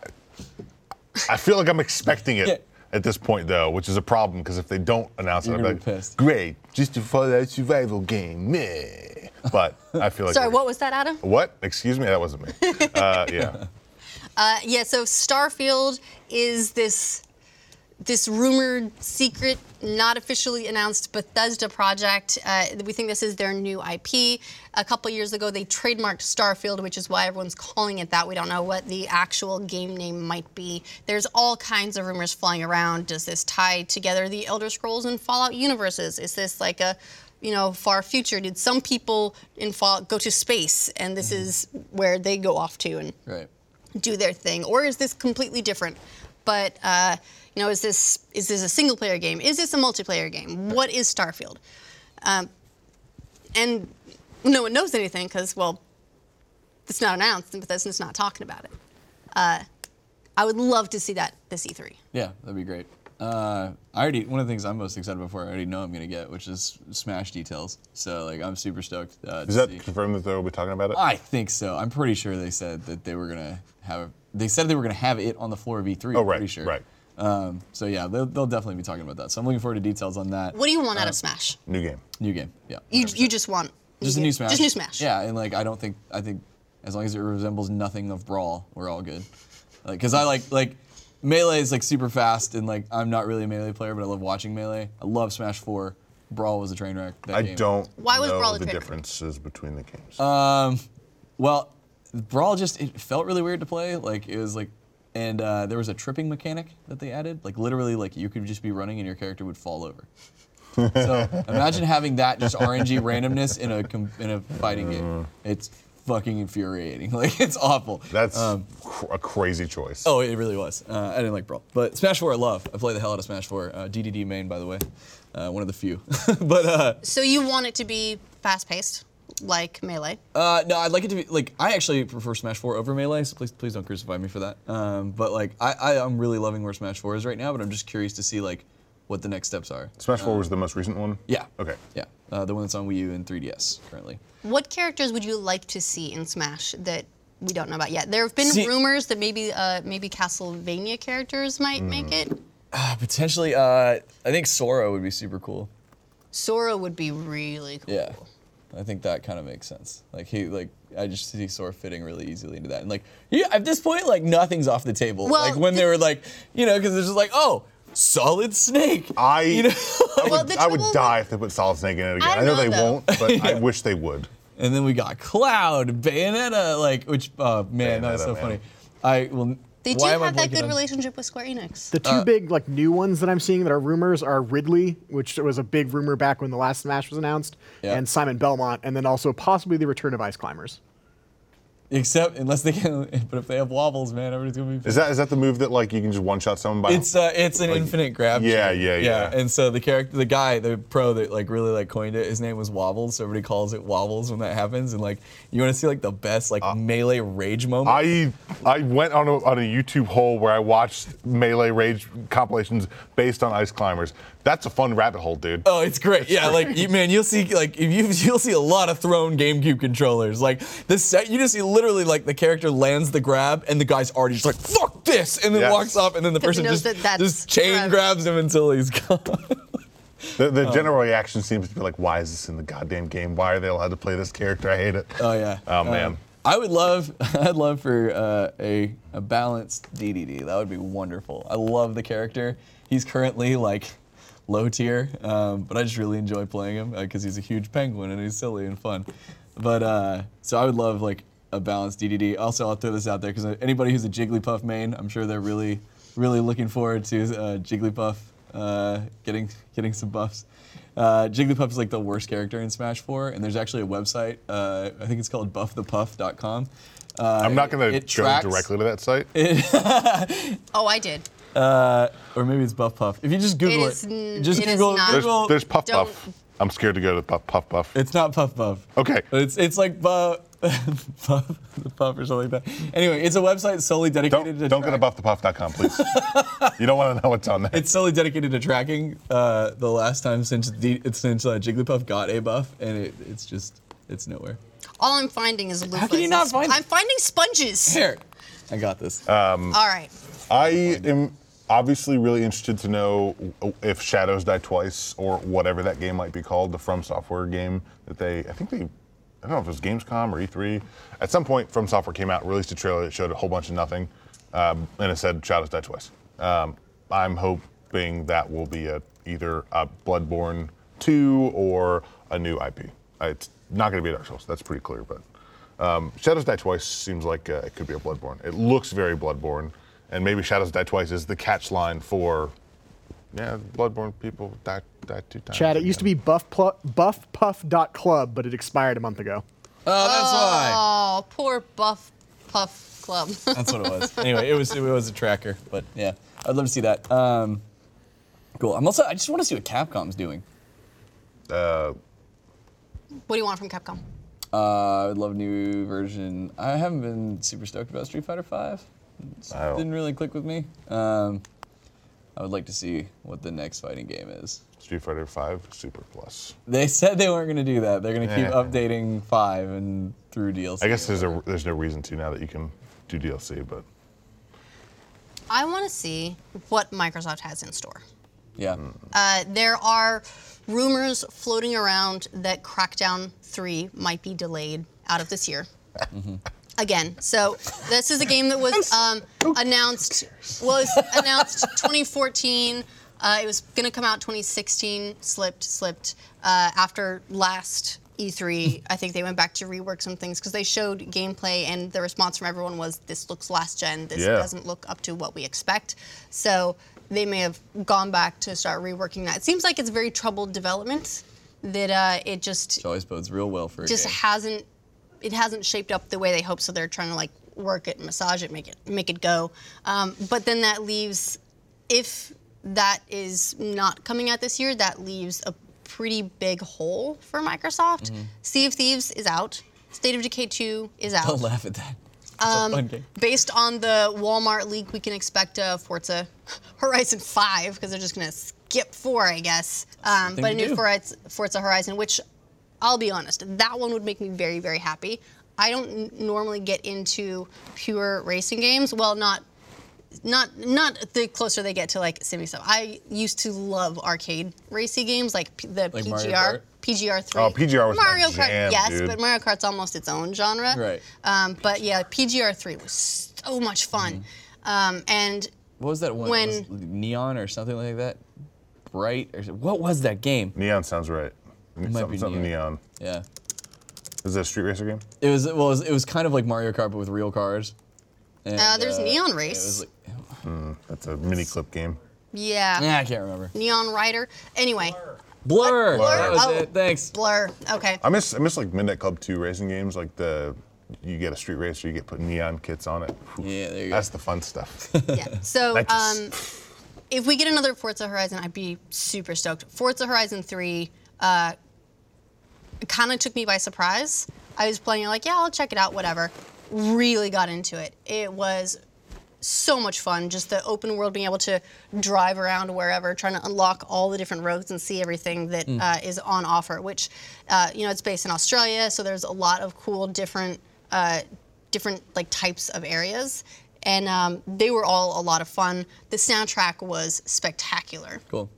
I feel like I'm expecting it Yeah. at this point though, which is a problem because if they don't announce You're it, I'm like, pissed. great, just a Fallout survival game, meh. But I feel like Sorry, what was that, Adam? What? Excuse me, that wasn't me. Uh, yeah. Uh, yeah, so Starfield is this this rumored, secret, not officially announced Bethesda project. Uh, we think this is their new IP. A couple years ago, they trademarked Starfield, which is why everyone's calling it that. We don't know what the actual game name might be. There's all kinds of rumors flying around. Does this tie together the Elder Scrolls and Fallout universes? Is this like a you know, far future? Did some people in Fallout go to space, and this is where they go off to? And right. do their thing, or is this completely different? But uh, you know, is this is this a single player game? Is this a multiplayer game? What is Starfield? Um, and no one knows anything because well, it's not announced, and Bethesda's not talking about it. Uh, I would love to see that this E3. Yeah, that'd be great. Uh, I already one of the things I'm most excited about for I already know I'm gonna get, which is Smash details. So like I'm super stoked. Uh, Is to that see. confirmed that they'll be talking about it? I think so. I'm pretty sure they said that they were gonna have. They said they were gonna have it on the floor of E3. Oh, I'm right, pretty sure. right. Um, so yeah, they'll, they'll definitely be talking about that. So I'm looking forward to details on that. What do you want out of Smash? New game. New game. Yeah. You, you just want just a new Smash. Just new Smash. Yeah, and like I don't think I think as long as it resembles nothing of Brawl, we're all good. Like, cause I like like melee is like super fast, and like I'm not really a melee player, but I love watching melee. I love Smash Four. Brawl was a train wreck. That I game. don't Why was know Brawl a the train wreck? differences between the games. Um, well, Brawl just it felt really weird to play. Like it was like, and uh, there was a tripping mechanic that they added. Like literally, like you could just be running and your character would fall over. so imagine having that just RNG randomness in a com- in a fighting game. It's fucking infuriating. Like it's awful. That's um, cr- a crazy choice. Oh, it really was. Uh, I didn't like Brawl, but Smash 4 I love. I play the hell out of Smash 4. Uh, DDD main, by the way, uh, one of the few. but uh, So you want it to be fast paced, like Melee. Uh, no, I'd like it to be like I actually prefer Smash 4 over Melee, so please please don't crucify me for that. Um, but like I, I I'm really loving where Smash 4 is right now, but I'm just curious to see like what the next steps are. Smash 4 was the most recent one? Yeah. Okay. Yeah, uh, the one that's on Wii U and 3DS currently. What characters would you like to see in Smash that we don't know about yet? There have been See- rumors that maybe uh, maybe Castlevania characters might Mm. make it. Uh, potentially, uh, I think Sora would be super cool. Sora would be really cool. Yeah, I think that kind of makes sense. Like he like. I just see Sora fitting really easily into that, and like, yeah, at this point, like nothing's off the table. Well, like when they were like, you know, because it's just like, oh, Solid Snake. I, you know, I, would, the I would trouble die if they put Solid Snake in it again. I I, know don't they know, won't, but I wish they would. and then we got Cloud, Bayonetta, like which oh man, that was so man. funny. I will. They do why am I have that blanking good on- relationship with Square Enix. The two Uh, big like new ones that I'm seeing that are rumors are Ridley, which was a big rumor back when the last Smash was announced, Yeah. and Simon Belmont, and then also possibly the return of Ice Climbers. Except unless they can, but if they have wobbles, man, everybody's gonna be. Is that is that the move that like you can just one shot someone by? It's uh, it's an Like- infinite grab. Yeah, chain. yeah, yeah. And so the character, the guy, the pro that like really like coined it, his name was Wobbles. So everybody calls it Wobbles when that happens. And like, you want to see like the best like melee rage moment? I I went on a, on a YouTube hole where I watched melee rage compilations based on ice climbers. That's a fun rabbit hole, dude. Oh, it's great. Yeah, like you, man, you'll see like if you you'll see a lot of thrown GameCube controllers. Like the set, you just see literally like the character lands the grab and the guy's already just like fuck this, and then Yes. walks off, and then the person knows just that that's just chain forever. grabs him until he's gone. The, the Oh. general reaction seems to be like, why is this in the goddamn game? Why are they allowed to play this character? I hate it. Oh yeah. Oh man. Um, I would love, I'd love for uh, a a balanced DDD. That would be wonderful. I love the character. He's currently like low tier, um, but I just really enjoy playing him because he's a huge penguin and he's silly and fun. But uh, so I would love like a balanced DDD. Also, I'll throw this out there because anybody who's a Jigglypuff main, I'm sure they're really, really looking forward to uh, Jigglypuff uh, getting getting some buffs. Uh, Jigglypuff is like the worst character in Smash 4, and there's actually a website. Uh, I think it's called buffthepuff.com. Uh, I'm not gonna it go tracks- directly to that site. Oh, I did. Uh, or maybe it's Buff Puff. If you just Google is it, n- just it is Google. not. There's, Google there's Puff Don't- Puff. I'm scared to go to Puff Puff Puff. it's not Puff Puff. Okay. But it's it's like Buff Puff, Puff or something like that. Anyway, it's a website solely dedicated Don't to don't go to track- buffthepuff.com, please. you don't want to know what's on there. It's solely dedicated to tracking uh, the last time since the, since uh, Jigglypuff got a buff, and it, it's just it's nowhere. All I'm finding is loofahs. can you not find- I'm finding sponges. Here, I got this. Uh, All right. I am obviously really interested to know if Shadows Die Twice or whatever that game might be called, the From Software game that they, I think they, I don't know if it was Gamescom or E3. At some point, From Software came out, released a trailer that showed a whole bunch of nothing, um, and it said Shadows Die Twice. Um, I'm hoping that will be a, either a Bloodborne 2 or a new IP. Uh, It's not going to be Dark Souls, that's pretty clear, but um, Shadows Die Twice seems like uh, it could be a Bloodborne. It looks very Bloodborne, and maybe Shadows Die Twice is the catch line for, yeah, Bloodborne people die, die two times. Chad, it used to be buff pl- buffpuff.club, but it expired a month ago. oh, that's why. Oh, poor Buff Puff Club. That's what it was. anyway, it was it was a tracker, but yeah, I'd love to see that. Um, cool. I'm also I just want to see what Capcom's doing. Uh, what do you want from Capcom? Uh, I'd love a new version. I haven't been super stoked about Street Fighter V. It didn't really click with me. Um, I would like to see what the next fighting game is. Street Fighter V Super Plus. They said they weren't going to do that. They're going to keep Yeah. updating five and through DLC. I guess there's a there's no reason to now that you can do DLC, but I want to see what Microsoft has in store. yeah. Uh, there are rumors floating around that Crackdown 3 might be delayed out of this year. Again, so this is a game that was um, announced was announced 2014. Uh, it was going to come out 2016. Slipped, slipped. Uh, after last E3, I think they went back to rework some things because they showed gameplay, and the response from everyone was, "This looks last gen. This Yeah. doesn't look up to what we expect." So they may have gone back to start reworking that. It seems like it's very troubled development. That uh, it just Which always bodes real well for a just game. hasn't it hasn't shaped up the way they hope so they're trying to like work it massage it make it make it go um, but then that leaves if that is not coming out this year that leaves a pretty big hole for microsoft Mm-hmm. sea of thieves is out state of decay 2 is out Don't laugh at that. Um, a fun game. based on the Walmart leak, we can expect a Forza Horizon 5 because they're just going to skip 4, I guess. Um, but a new. Forza, Forza Horizon, which I'll be honest, that one would make me very, very happy. I don't n- normally get into pure racing games. Well, not not not the closer they get to like sim stuff. I used to love arcade racing games like P- the Like Mario PGR. Kart? PGR three. Oh, PGR was my Mario Kart, jam, yes, dude. but Mario Kart's almost its own genre. Right. Um, but yeah, PGR three was so much fun, Mm-hmm. um, and What was that one? when- was Neon or something like that? Bright or what was that game? Neon sounds right. Might something be something Neon. neon. Yeah. Is it a street racer game? It was well, it was, it was kind of like Mario Kart but with real cars. And, Uh, there's Neon Race. was like, That's a Miniclip game. Yeah. nah, I can't remember. Neon Rider. Anyway, Blur. Blur? That was Oh. it. Thanks. Blur. Okay. I miss I miss like Midnight Club 2 racing games, like the you get a street racer, you get put neon kits on it. Whew. Yeah, there you go. That's the fun stuff. Yeah. So, just- um, if we get another Forza Horizon, I'd be super stoked. Forza Horizon 3 uh, kind of took me by surprise. I was playing, like, yeah, I'll check it out, whatever. Really got into it. It was so much fun. Just the open world, being able to drive around wherever, trying to unlock all the different roads and see everything that uh, is on offer. Which, uh, you know, it's based in Australia, so there's a lot of cool different, uh, different like types of areas, and um, they were all a lot of fun. The soundtrack was spectacular Cool.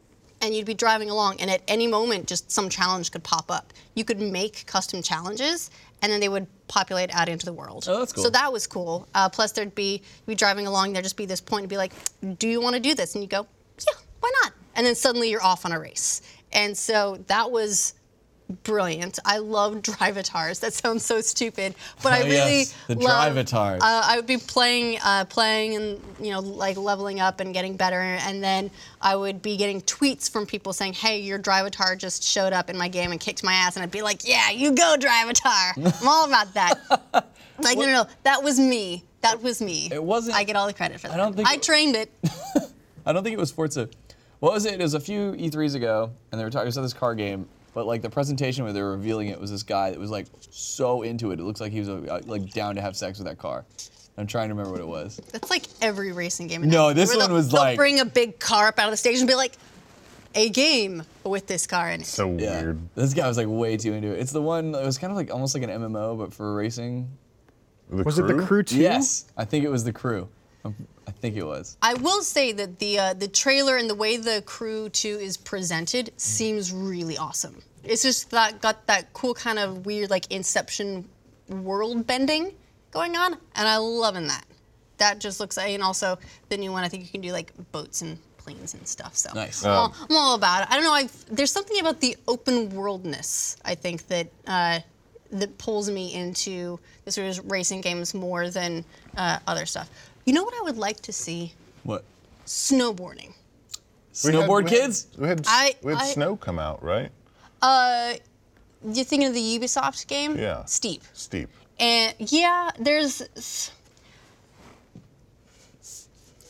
And you'd be driving along and at any moment just some challenge could pop up. You could make custom challenges and then they would populate out into the world. Oh, that's cool. so that was cool. Uh, plus there'd be you'd be driving along there'd just be this point to be like do you want to do this? And you go yeah why not? And then suddenly you're off on a race. And so that was brilliant i love drivatars that sounds so stupid but i really yes, the love, Drivatars. uh, I would be playing, uh, playing, and you know, like leveling up and getting better, and then I would be getting tweets from people saying, "Hey, your Drivatar just showed up in my game and kicked my ass," and I'd be like, "Yeah, you go, Drivatar! I'm all about that." like, no, no, no, that was me. That was me. It wasn't- I get all the credit for that. I don't think I trained it. I don't think it was Forza. What was it? It was a few E3s ago, and they were talking about this car game. But like the presentation where they were revealing it was this guy that was like so into it. It looks like he was uh, like down to have sex with that car. I'm trying to remember what it was. That's like every racing game. No, this where one they'll- was they'll like- bring a big car up out of the stage and be like, "A game with this car in it." so Yeah. weird. This guy was like way too into it. It's the one. It was kind of like almost like an MMO, but for racing. The Was it the crew two? Yes, I think it was the crew. Um, I think it was. I will say that the uh, the trailer and the way the crew two is presented seems really awesome. It's just that got that cool kind of weird like Inception world bending going on, and I'm loving that. That just looks like, and also the new one. I think you can do like boats and planes and stuff. So Nice. I'm, all, I'm all about it. I don't know. i there's something about the open worldness. I think that. Uh, that pulls me into the sort of racing games more than uh, other stuff. You know what I would like to see? What? snowboarding. We had- Snowboard we had- kids? We had, I- we had I- snow come out, right? Uh, you thinking of the Ubisoft game? Yeah. Steep. Steep. And yeah, there's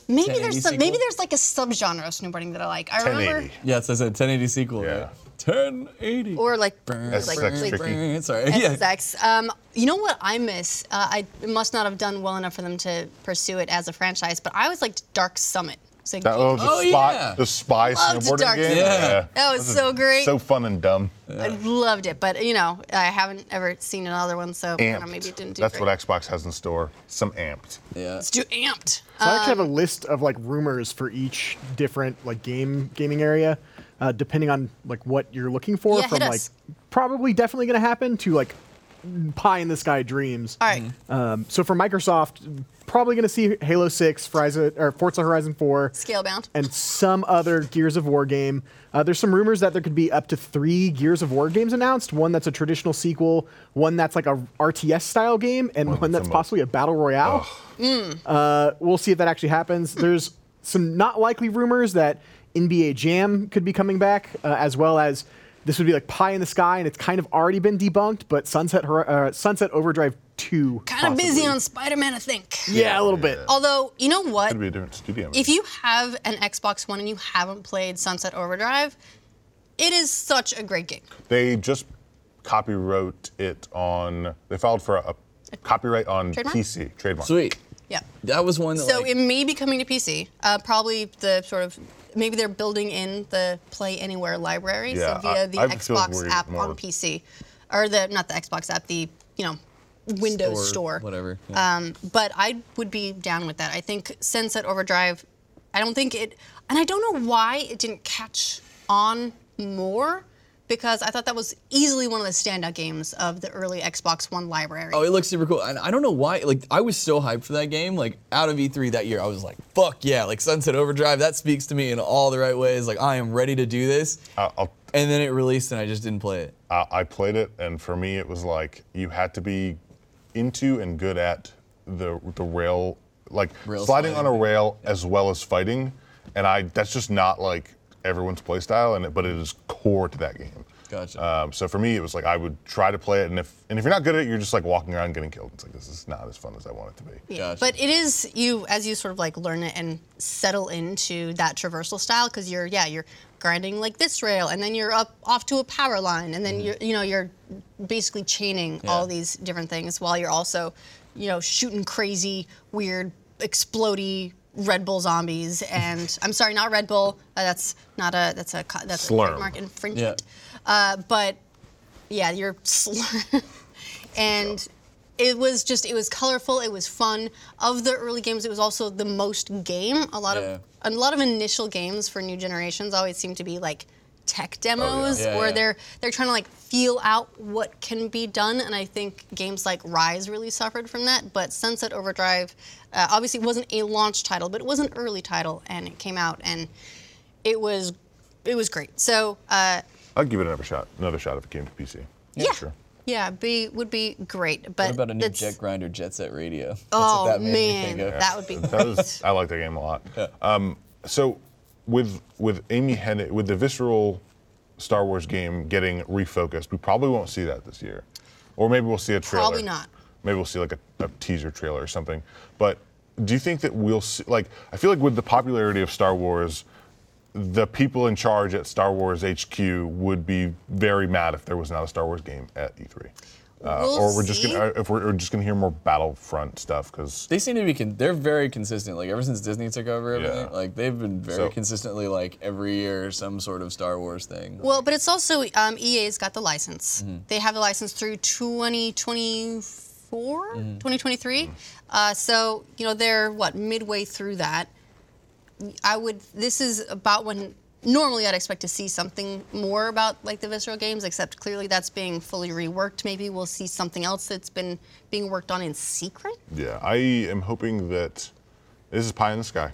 maybe there's some, maybe there's like a subgenre of snowboarding that I like. I remember 1080. Yes, I said 1080 sequel. Yeah. right? 1080. or like That's like, sex like tricky. Sorry. Yeah. SSX. Um, you know what I miss? Uh, I must not have done well enough for them to pursue it as a franchise, but I always liked Dark Summit. It's like- That was the Oh, spy, yeah. the spy Loved snowboarding Dark game. Yeah. That was This so great. So fun and dumb. I loved it, but you know, I haven't ever seen another one, so you know, maybe it didn't do That's great. what Xbox has in store. Some amped. Yeah. Let's do amped. So I actually have Um, a list of like rumors for each different like game gaming area, uh, depending on like what you're looking for. Yeah, from hit like us. probably definitely going to happen to like pie in the sky dreams. All right. Um, so for Microsoft, probably going to see Halo Six, Forza, or Forza Horizon Four, Scale Scalebound. and some other Gears of War game. Uh, there's some rumors that there could be up to three Gears of War games announced. One that's a traditional sequel, one that's like a RTS style game, and one, One that's from a- possibly a battle royale. Uh, we'll see if that actually happens. There's some not likely rumors that NBA Jam could be coming back, uh, as well as this would be like pie in the sky, and it's kind of already been debunked. But Sunset uh, Sunset Overdrive Two, Kind of busy on Spider-Man, I think. Yeah, a little bit. Although, you know what? Could be a different studio. If you have an Xbox One and you haven't played Sunset Overdrive, it is such a great game. They just copyright it on. They filed for a, a copyright on Trademark? PC trademark. Sweet. Yeah. That was one that So like, it may be coming to PC. Uh, probably the sort of maybe they're building in the Play Anywhere library, Yeah, so via I- the I have Xbox app more- on PC, or the not the Xbox app, the you know Windows Store, Store, whatever, yeah. Um, but I would be down with that. I think Sunset Overdrive. I don't think it, and I don't know why it didn't catch on more. Because I thought that was easily one of the standout games of the early Xbox One library. Oh, it looks super cool. And I don't know why. Like, I was so hyped for that game. Like, out of E3 that year, I was like, "Fuck yeah!" Like Sunset Overdrive. That speaks to me in all the right ways. Like, I am ready to do this. I'll, I'll, and then it released, and I just didn't play it. I, I played it, and for me, it was like you had to be into and good at the the rail, like Rail sliding on a sliding. rail as well as fighting. And I that's just not like everyone's playstyle, and it, but it is core to that game. Gotcha. Um, so for me, it was like I would try to play it, and if and if you're not good at it, you're just like walking around getting killed. It's like this is not as fun as I want it to be. Yeah. Gotcha. But it is you as you sort of like learn it and settle into that traversal style because you're yeah you're grinding like this rail and then you're up off to a power line and then you're you know you're basically chaining all these different things while you're also you know shooting crazy weird explodey Red Bull zombies and I'm sorry not Red Bull uh, that's not a that's a that's Slurm. a trademark infringement uh, but yeah, you're slur. and it was just it was colorful. It was fun. Of the early games, it was also the most game. A lot Yeah. of a lot of initial games for new generations always seem to be like tech demos Yeah, where yeah. they're they're trying to like feel out what can be done and i think games like Ryse really suffered from that but sunset overdrive uh, obviously wasn't a launch title but it was an early title and it came out and it was it was great so uh, I'd give it another shot. Another shot if it came to PC. yeah sure. yeah be would be great but What about a new Jet Grinder Jet Set Radio? That's Oh what that made me man, think that would be That was, I like that game a lot. Um, so with with Amy Hennig, with the visceral Star Wars game getting refocused, we probably won't see that this year, or maybe we'll see a trailer. Probably not. Maybe we'll see like a, a teaser trailer or something. But do you think that we'll see? Like, I feel like with the popularity of Star Wars. The people in charge at Star Wars HQ would be very mad if there was not a Star Wars game at E3, uh, We'll or we're just see. gonna, if we're, we're just gonna hear more Battlefront stuff because They seem to be. Con- they're very consistent. Like ever since Disney took over everything, Yeah. like they've been very So- consistently like every year some sort of Star Wars thing. Well, but it's also um, EA's got the license. Mm-hmm. They have the license through 2024, Mm-hmm. 2023. Uh, so you know they're what midway through that. I would. This is about when normally I'd expect to see something more about like the visceral games. Except clearly that's being fully reworked. Maybe we'll see something else that's been being worked on in secret. Yeah, I am hoping that this is pie in the sky.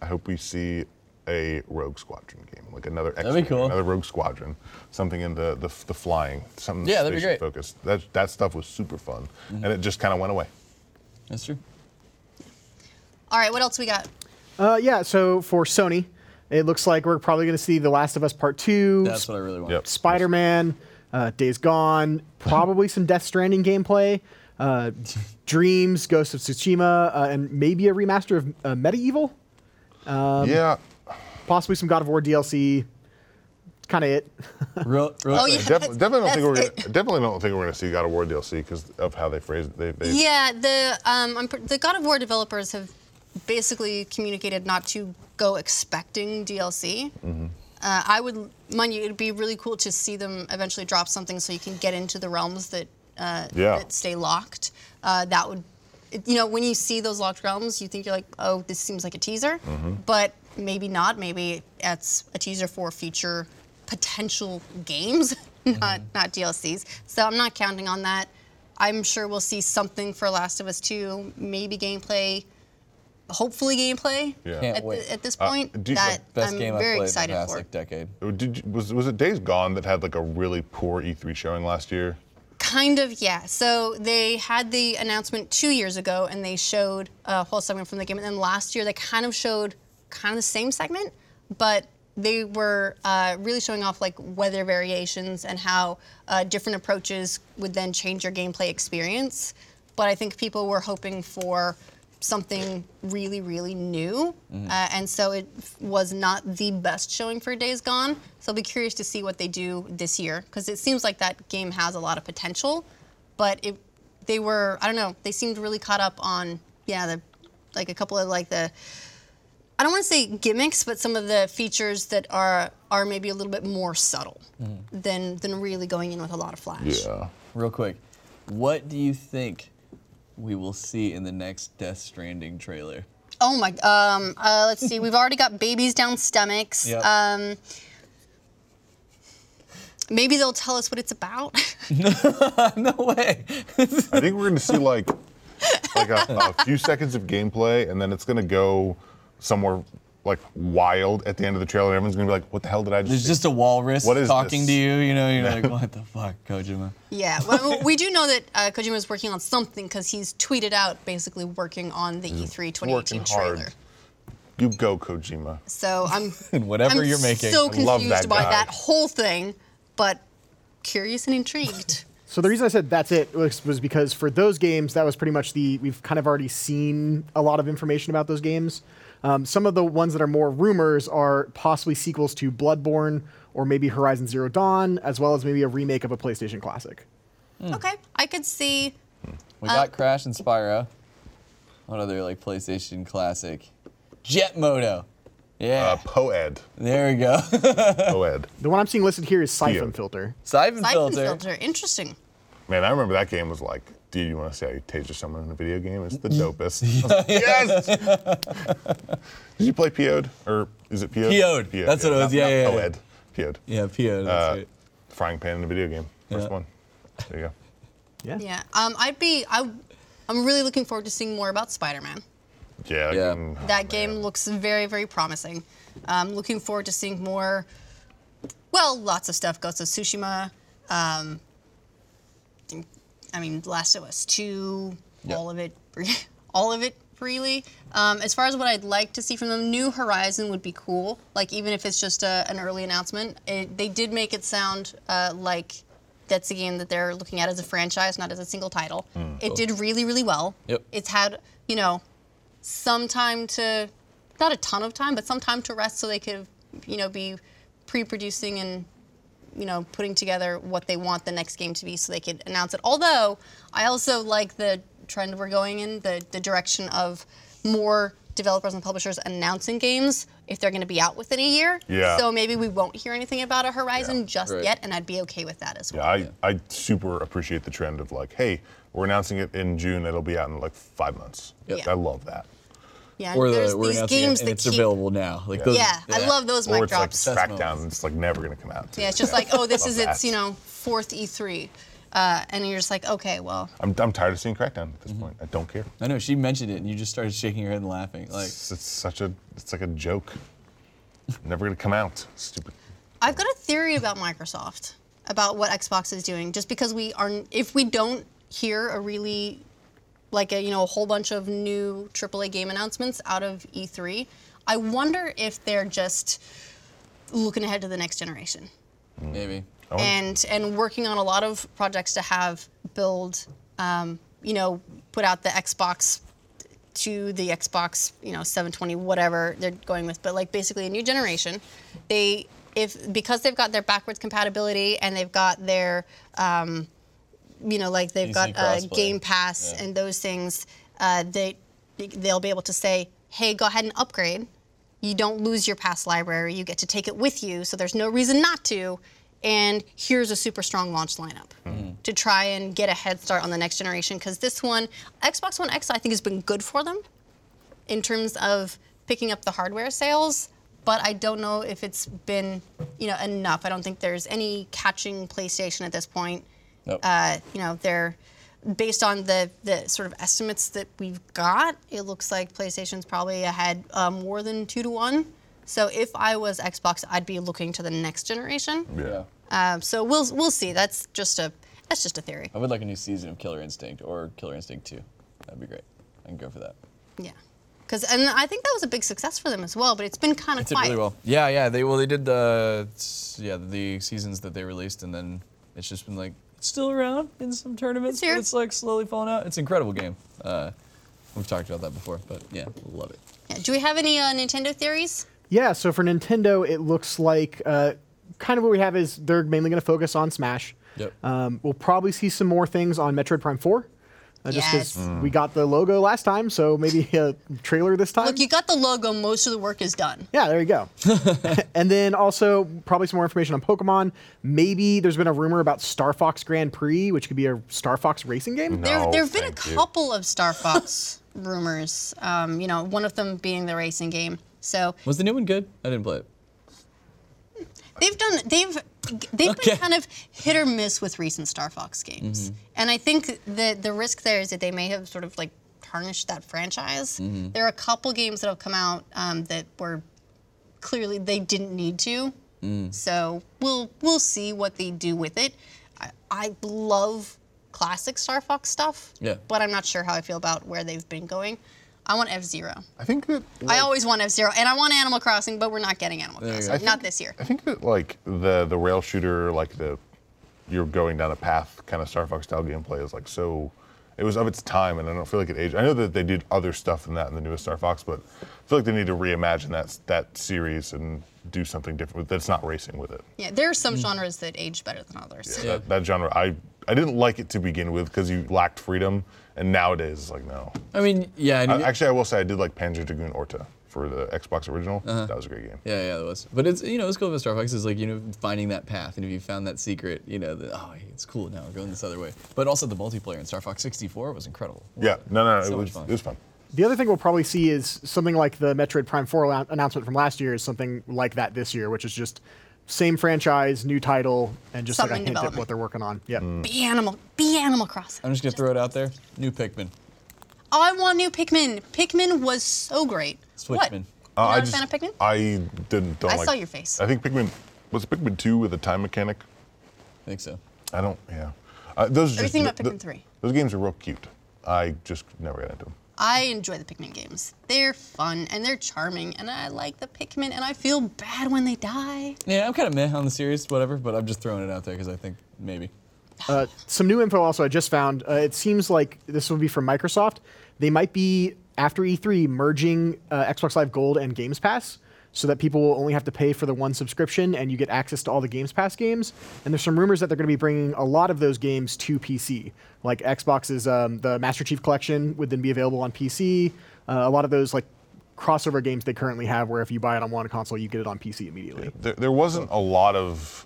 I hope we see a Rogue Squadron game, like another X, That'd be cool. another Rogue Squadron, something in the the, the flying, something Yeah, that'd be spaceship great. focused. That that stuff was super fun, and it just kind of went away. That's true. All right, what else we got? Uh, yeah, so for Sony, it looks like we're probably going to see The Last of Us Part 2, That's what I really want. Yep. Spider Man, uh, Days Gone, probably some Death Stranding gameplay, uh, Dreams, Ghost of Tsushima, uh, and maybe a remaster of uh, MediEvil, Um, yeah, possibly some God of War DLC. It's kind of it. Real, real Oh, yeah. Def- definitely don't think we're gonna, definitely don't think we're gonna see God of War DLC because of how they phrased it. They, they, Yeah, the um, I'm, the God of War developers have basically communicated not to go expecting DLC. Mm-hmm. Uh, I would, mind you, it'd be really cool to see them eventually drop something so you can get into the realms that uh, Yeah. that stay locked. Uh, that would, you know, when you see those locked realms, you think you're like, oh, this seems like a teaser, Mm-hmm. but maybe not. Maybe it's a teaser for future potential games, not not DLCs. So I'm not counting on that. I'm sure we'll see something for Last of Us 2, maybe gameplay, hopefully gameplay. Yeah. Can't At, wait. the, at this Uh, point, do you- that Best I'm game I've very played excited in the past for. like decade. Did you, was was it Days Gone that had like a really poor E3 showing last year? Kind of, yeah. So they had the announcement two years ago, and they showed a whole segment from the game. And then last year, they kind of showed kind of the same segment, but they were uh, really showing off like weather variations and how uh, different approaches would then change your gameplay experience. But I think people were hoping for something really, really new, uh, and so it was not the best showing for Days Gone. So I'll be curious to see what they do this year because it seems like that game has a lot of potential, but it they were I don't know they seemed really caught up on yeah the like a couple of like the I don't want to say gimmicks, but some of the features that are are maybe a little bit more subtle than than really going in with a lot of flash. Yeah. Real quick, what do you think we will see in the next Death Stranding trailer? Oh my. Um. Uh, let's see. We've already got babies down stomachs. Yep. Um. Maybe they'll tell us what it's about. no way. I think we're going to see like like a, a few seconds of gameplay, and then it's going to go somewhere like wild at the end of the trailer. Everyone's gonna be like, "What the hell did I just?" There's see?" just a walrus What is talking this? to you. You know, you're like, what the fuck, Kojima? Yeah, well, we do know that uh, Kojima is working on something because he's tweeted out basically working on the E3 2018 working hard. trailer. You go, Kojima. So I'm And whatever I'm you're making. so I love confused that by guy. that whole thing, but curious and intrigued. So the reason I said that's it was, was because for those games, that was pretty much the we've kind of already seen a lot of information about those games. Um, some of the ones that are more rumors are possibly sequels to Bloodborne or maybe Horizon Zero Dawn, as well as maybe a remake of a PlayStation classic. okay, I could see. We Uh, got Crash and Spyro. What other like PlayStation classic? Jet Moto. Yeah. Uh, Poed. there we go. Poed. The one I'm seeing listed here is Syphon Pio. Filter. Syphon, Filter. Syphon filter. filter. Interesting. Man, I remember that game was like, do you want to see how you taser someone in a video game? It's the dopest. Like, yes! Did you play Poed? Or is it Poed? Poed. That's what it was. not- Yeah, not yeah, yeah. Poed. Poed. Yeah, Pio. That's Uh, right. frying pan in a video game. First Yeah. one. There you go. Yeah. Yeah. Um, I'd be. I, I'm really looking forward to seeing more about Spider-Man. Yeah. Yeah. mm, oh, That game looks very, very promising. Um, looking forward to seeing more. Well, lots of stuff. Ghost of Tsushima. Um, I mean, Last of Us Two. Yep. All of it. All of it. Really. Um, as far as what I'd like to see from them, New Horizon would be cool. Like even if it's just a, an early announcement, it, they did make it sound uh, like that's a game that they're looking at as a franchise, not as a single title. It did really, really well. Yep. It's had, you know, some time to, not a ton of time, but some time to rest so they could, you know, be pre-producing and, you know, putting together what they want the next game to be so they could announce it. Although I also like the trend we're going in, the, the direction of more developers and publishers announcing games if they're going to be out within a year. Yeah. So maybe we won't hear anything about a Horizon Yeah. just Right. yet, and I'd be okay with that as well. Yeah, I, I super appreciate the trend of like, hey, we're announcing it in June. It'll be out in like five months. Yep. I love that. Yeah, Or there's the we're these games it and that it's keep, available now. Like those, Yeah, I love those Or mic it's like drops. That's Crackdown. It's like never gonna come out. too. Yeah, it's just like, oh, this Love is its, you know, fourth E3. Uh, and you're just like, okay, well, I'm, I'm tired of seeing Crackdown at this Mm-hmm. point. I don't care. I know she mentioned it, and you just started shaking your head and laughing. Like, It's, it's such a it's like a joke. Never gonna come out. Stupid. I've got a theory about Microsoft, about what Xbox is doing. Just because we are, if we don't hear a really, like a you know a whole bunch of new AAA game announcements out of E3, I wonder if they're just looking ahead to the next generation. maybe. I and and working on a lot of projects to have build, um, you know, put out the Xbox to the Xbox, you know, 720, whatever they're going with, but like basically a new generation. They if because they've got their backwards compatibility and they've got their, um, you know, like they've PC got uh. Game Pass Yeah. and those things, uh, they they'll be able to say, hey, go ahead and upgrade you don't lose your past library. You get to take it with you, so there's no reason not to. And here's a super strong launch lineup to try and get a head start on the next generation. Because this one, Xbox One X, I think has been good for them in terms of picking up the hardware sales. But I don't know if it's been, you know, enough. I don't think there's any catching PlayStation at this point. Nope. Uh, you know, they're based on the the sort of estimates that we've got. It looks like PlayStation's probably ahead uh, more than two to one. So if I was Xbox, I'd be looking to the next generation. yeah. Um, so we'll we'll see. That's just a that's just a theory. I would like a new season of Killer Instinct or Killer Instinct 2. That'd be great. I can go for that. Yeah, because and I think that was a big success for them as well. But it's been kind of It did quiet. really well. Yeah, yeah. They well, they did the yeah the seasons that they released, and then it's just been like it's still around in some tournaments, It's but it's like slowly falling out. It's an incredible game. Uh, we've talked about that before, but yeah, love it. Yeah. Do we have any uh, Nintendo theories? Yeah, so for Nintendo, it looks like uh, kind of what we have is they're mainly going to focus on Smash. Yep. Um, we'll probably see some more things on Metroid Prime 4. Uh, just because Yes. we got the logo last time, so maybe a trailer this time. Look, you got the logo. Most of the work is done. Yeah, there you go. and then also probably some more information on Pokemon. Maybe there's been a rumor about Star Fox Grand Prix, which could be a Star Fox racing game. There, No, there have been a thank you. couple of Star Fox rumors. Um, you know, one of them being the racing game. So Was the new one good? I didn't play it. they've done they've they've Okay. been kind of hit or miss with recent Star Fox games, and I think the the risk there is that they may have sort of like tarnished that franchise. There are a couple games that have come out um, that were clearly they didn't need to. Mm. So we'll we'll see what they do with it. I, I love classic Star Fox stuff. Yeah. But I'm not sure how I feel about where they've been going. I want F Zero. I think that. I always want F Zero, and I want Animal Crossing, but we're not getting Animal Crossing. go. Not this year. I think that like the the rail shooter, like the you're going down a path kind of Star Fox style gameplay is like so. It was of its time, and I don't feel like it aged. I know that they did other stuff than that in the newest Star Fox, but I feel like they need to reimagine that that series and do something different that's not racing with it. Yeah, there are some genres that age better than others. Yeah. That, that genre, I I didn't like it to begin with because you lacked freedom, and nowadays it's like no. I mean, yeah, and I, actually, I will say I did like Panzer Dragoon Orta for the Xbox original. Uh-huh. That was a great game. Yeah, yeah, that was. But it's you know, it's cool with Star Fox is like you know finding that path, and if you found that secret, you know, the, oh, it's cool now we're going this other way. But also the multiplayer in Star Fox 64 was incredible. Yeah, no, no, no So it was fun. it was fun. The other thing we'll probably see is something like the Metroid Prime 4 announcement from last year is something like that this year, which is just same franchise, new title, and just like Something a in hint at what they're working on. Yeah. Be Animal, be Animal Crossing. I'm just gonna throw it out there. New Pikmin, Oh, I want new Pikmin. Pikmin was so great. What? Switchman. You're Uh, not I a just, fan of Pikmin? I didn't. Don't I like, saw your face. I think Pikmin was it Pikmin two with a time mechanic. I think so. I don't. Yeah. Uh, those. What do you just- think about th- Pikmin 3? Those games are real cute. I just never got into them. I enjoy the Pikmin games. They're fun and they're charming, and I like the Pikmin, and I feel bad when they die. Yeah, I'm kind of meh on the series, whatever. But I'm just throwing it out there because I think maybe. Uh, some new info also I just found. Uh, it seems like this will be from Microsoft. They might be after E3 merging uh, Xbox Live Gold and Games Pass, so that people will only have to pay for the one subscription and you get access to all the Games Pass games. And there's some rumors that they're going to be bringing a lot of those games to PC. Like Xbox's um, the Master Chief Collection would then be available on PC. Uh, a lot of those like crossover games they currently have, where if you buy it on one console, you get it on PC immediately. There, there wasn't a lot of.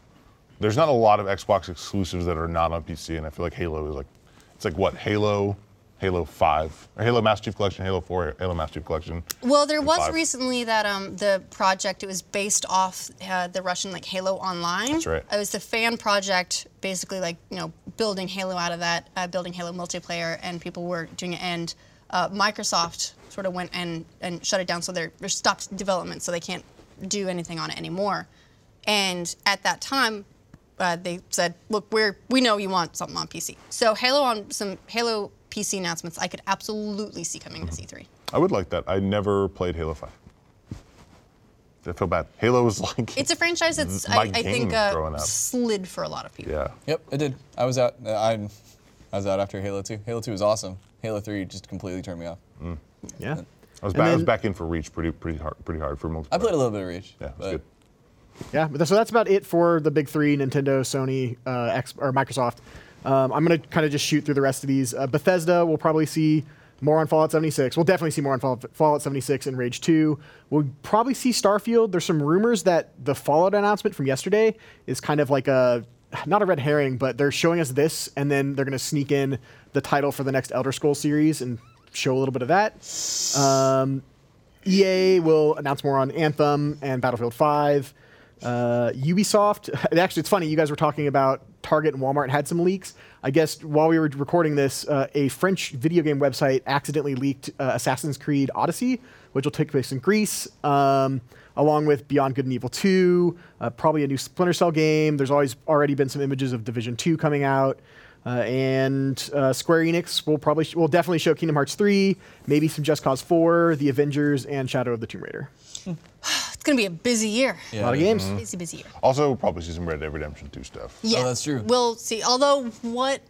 There's not a lot of Xbox exclusives that are not on PC, and I feel like Halo is like, it's like what Halo, Halo Five, or Halo Master Chief Collection, Halo Four, Halo Master Chief Collection. Well, there was five. recently that um, the project it was based off uh, the Russian like Halo Online. That's right. It was the fan project, basically like you know building Halo out of that, uh, building Halo multiplayer, and people were doing it. And uh, Microsoft sort of went and and shut it down, so they're they're stopped development, so they can't do anything on it anymore. And at that time, uh, they said, "Look, we're we know you want something on PC. So Halo on some Halo PC announcements, I could absolutely see coming to E3. I would like that. I never played Halo Five. I feel bad. Halo was like. It's a franchise that's My I, I think growing uh, slid for a lot of people. yeah. Yep, it did. I was out. Uh, I, I was out after Halo 2. Halo 2 was awesome. Halo 3 just completely turned me off. Yeah. I was, And back, I was back in for Reach pretty pretty hard pretty hard for multiplayer. I played a little bit of Reach. Yeah, it was but good. Yeah, but so that's about it for the big three: Nintendo, Sony, uh, X, or Microsoft. Um, I'm gonna kind of just shoot through the rest of these. Uh, Bethesda, we'll probably see more on Fallout 76. We'll definitely see more on Fallout 76 and Rage 2. We'll probably see Starfield. There's some rumors that the Fallout announcement from yesterday is kind of like a not a red herring, but they're showing us this, and then they're gonna sneak in the title for the next Elder Scrolls series and show a little bit of that. Um, EA will announce more on Anthem and Battlefield 5. Uh, Ubisoft, actually, it's funny, you guys were talking about Target and Walmart had some leaks. I guess while we were recording this, uh, a French video game website accidentally leaked uh, Assassin's Creed Odyssey, which will take place in Greece, um, along with Beyond Good and Evil 2, uh, probably a new Splinter Cell game. There's always already been some images of Division 2 coming out. Uh, and uh, Square Enix will probably will definitely show Kingdom Hearts 3, maybe some Just Cause 4, The Avengers, and Shadow of the Tomb Raider. It's gonna be a busy year. Yeah, a lot of it is. games. Busy, busy year. Also, we'll probably see some Red Dead Redemption 2 stuff. Yeah, that's true. We'll see. Although, what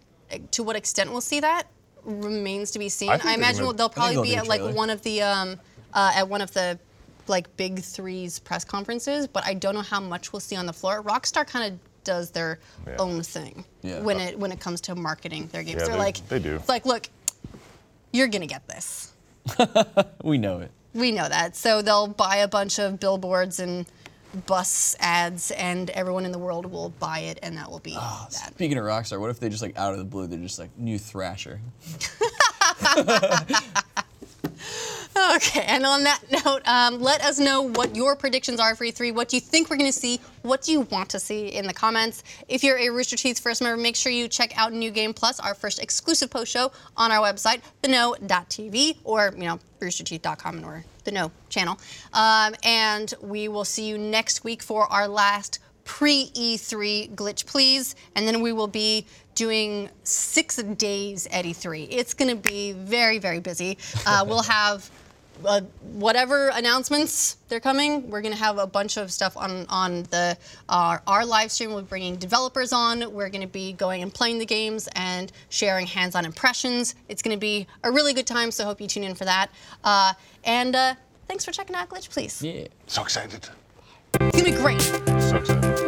to what extent we'll see that remains to be seen. I I, imagine gonna- they'll probably they'll be at like one of the um, uh, at one of the like big threes press conferences, but I don't know how much we'll see on the floor. Rockstar kind of does their Yeah. own thing Yeah. when it when it comes to marketing their games. Yeah, They're they- like they do. It's like, look, you're gonna get this. We know it. We know that. So they'll buy a bunch of billboards and bus ads, and everyone in the world will buy it, and that will be Ah, that. Speaking of Rockstar, what if they just like out of the blue, they're just like new Thrasher? Okay, and on that note, um, let us know what your predictions are for E3. What do you think we're going to see? What do you want to see in the comments? If you're a Rooster Teeth first member, make sure you check out New Game Plus, our first exclusive post show on our website, theknow.tv, or you know roosterteeth.com, and we're the Know channel. Um, and we will see you next week for our last pre E3 glitch, please. And then we will be doing six days at E3. It's going to be very, very busy. Uh, we'll have uh, whatever announcements they're coming, we're going to have a bunch of stuff on on the our, our live stream. We're bringing developers on. We're going to be going and playing the games and sharing hands-on impressions. It's going to be a really good time. So hope you tune in for that. Uh, and uh, thanks for checking out Glitch, please. Yeah. So excited. It's going to be great. So excited.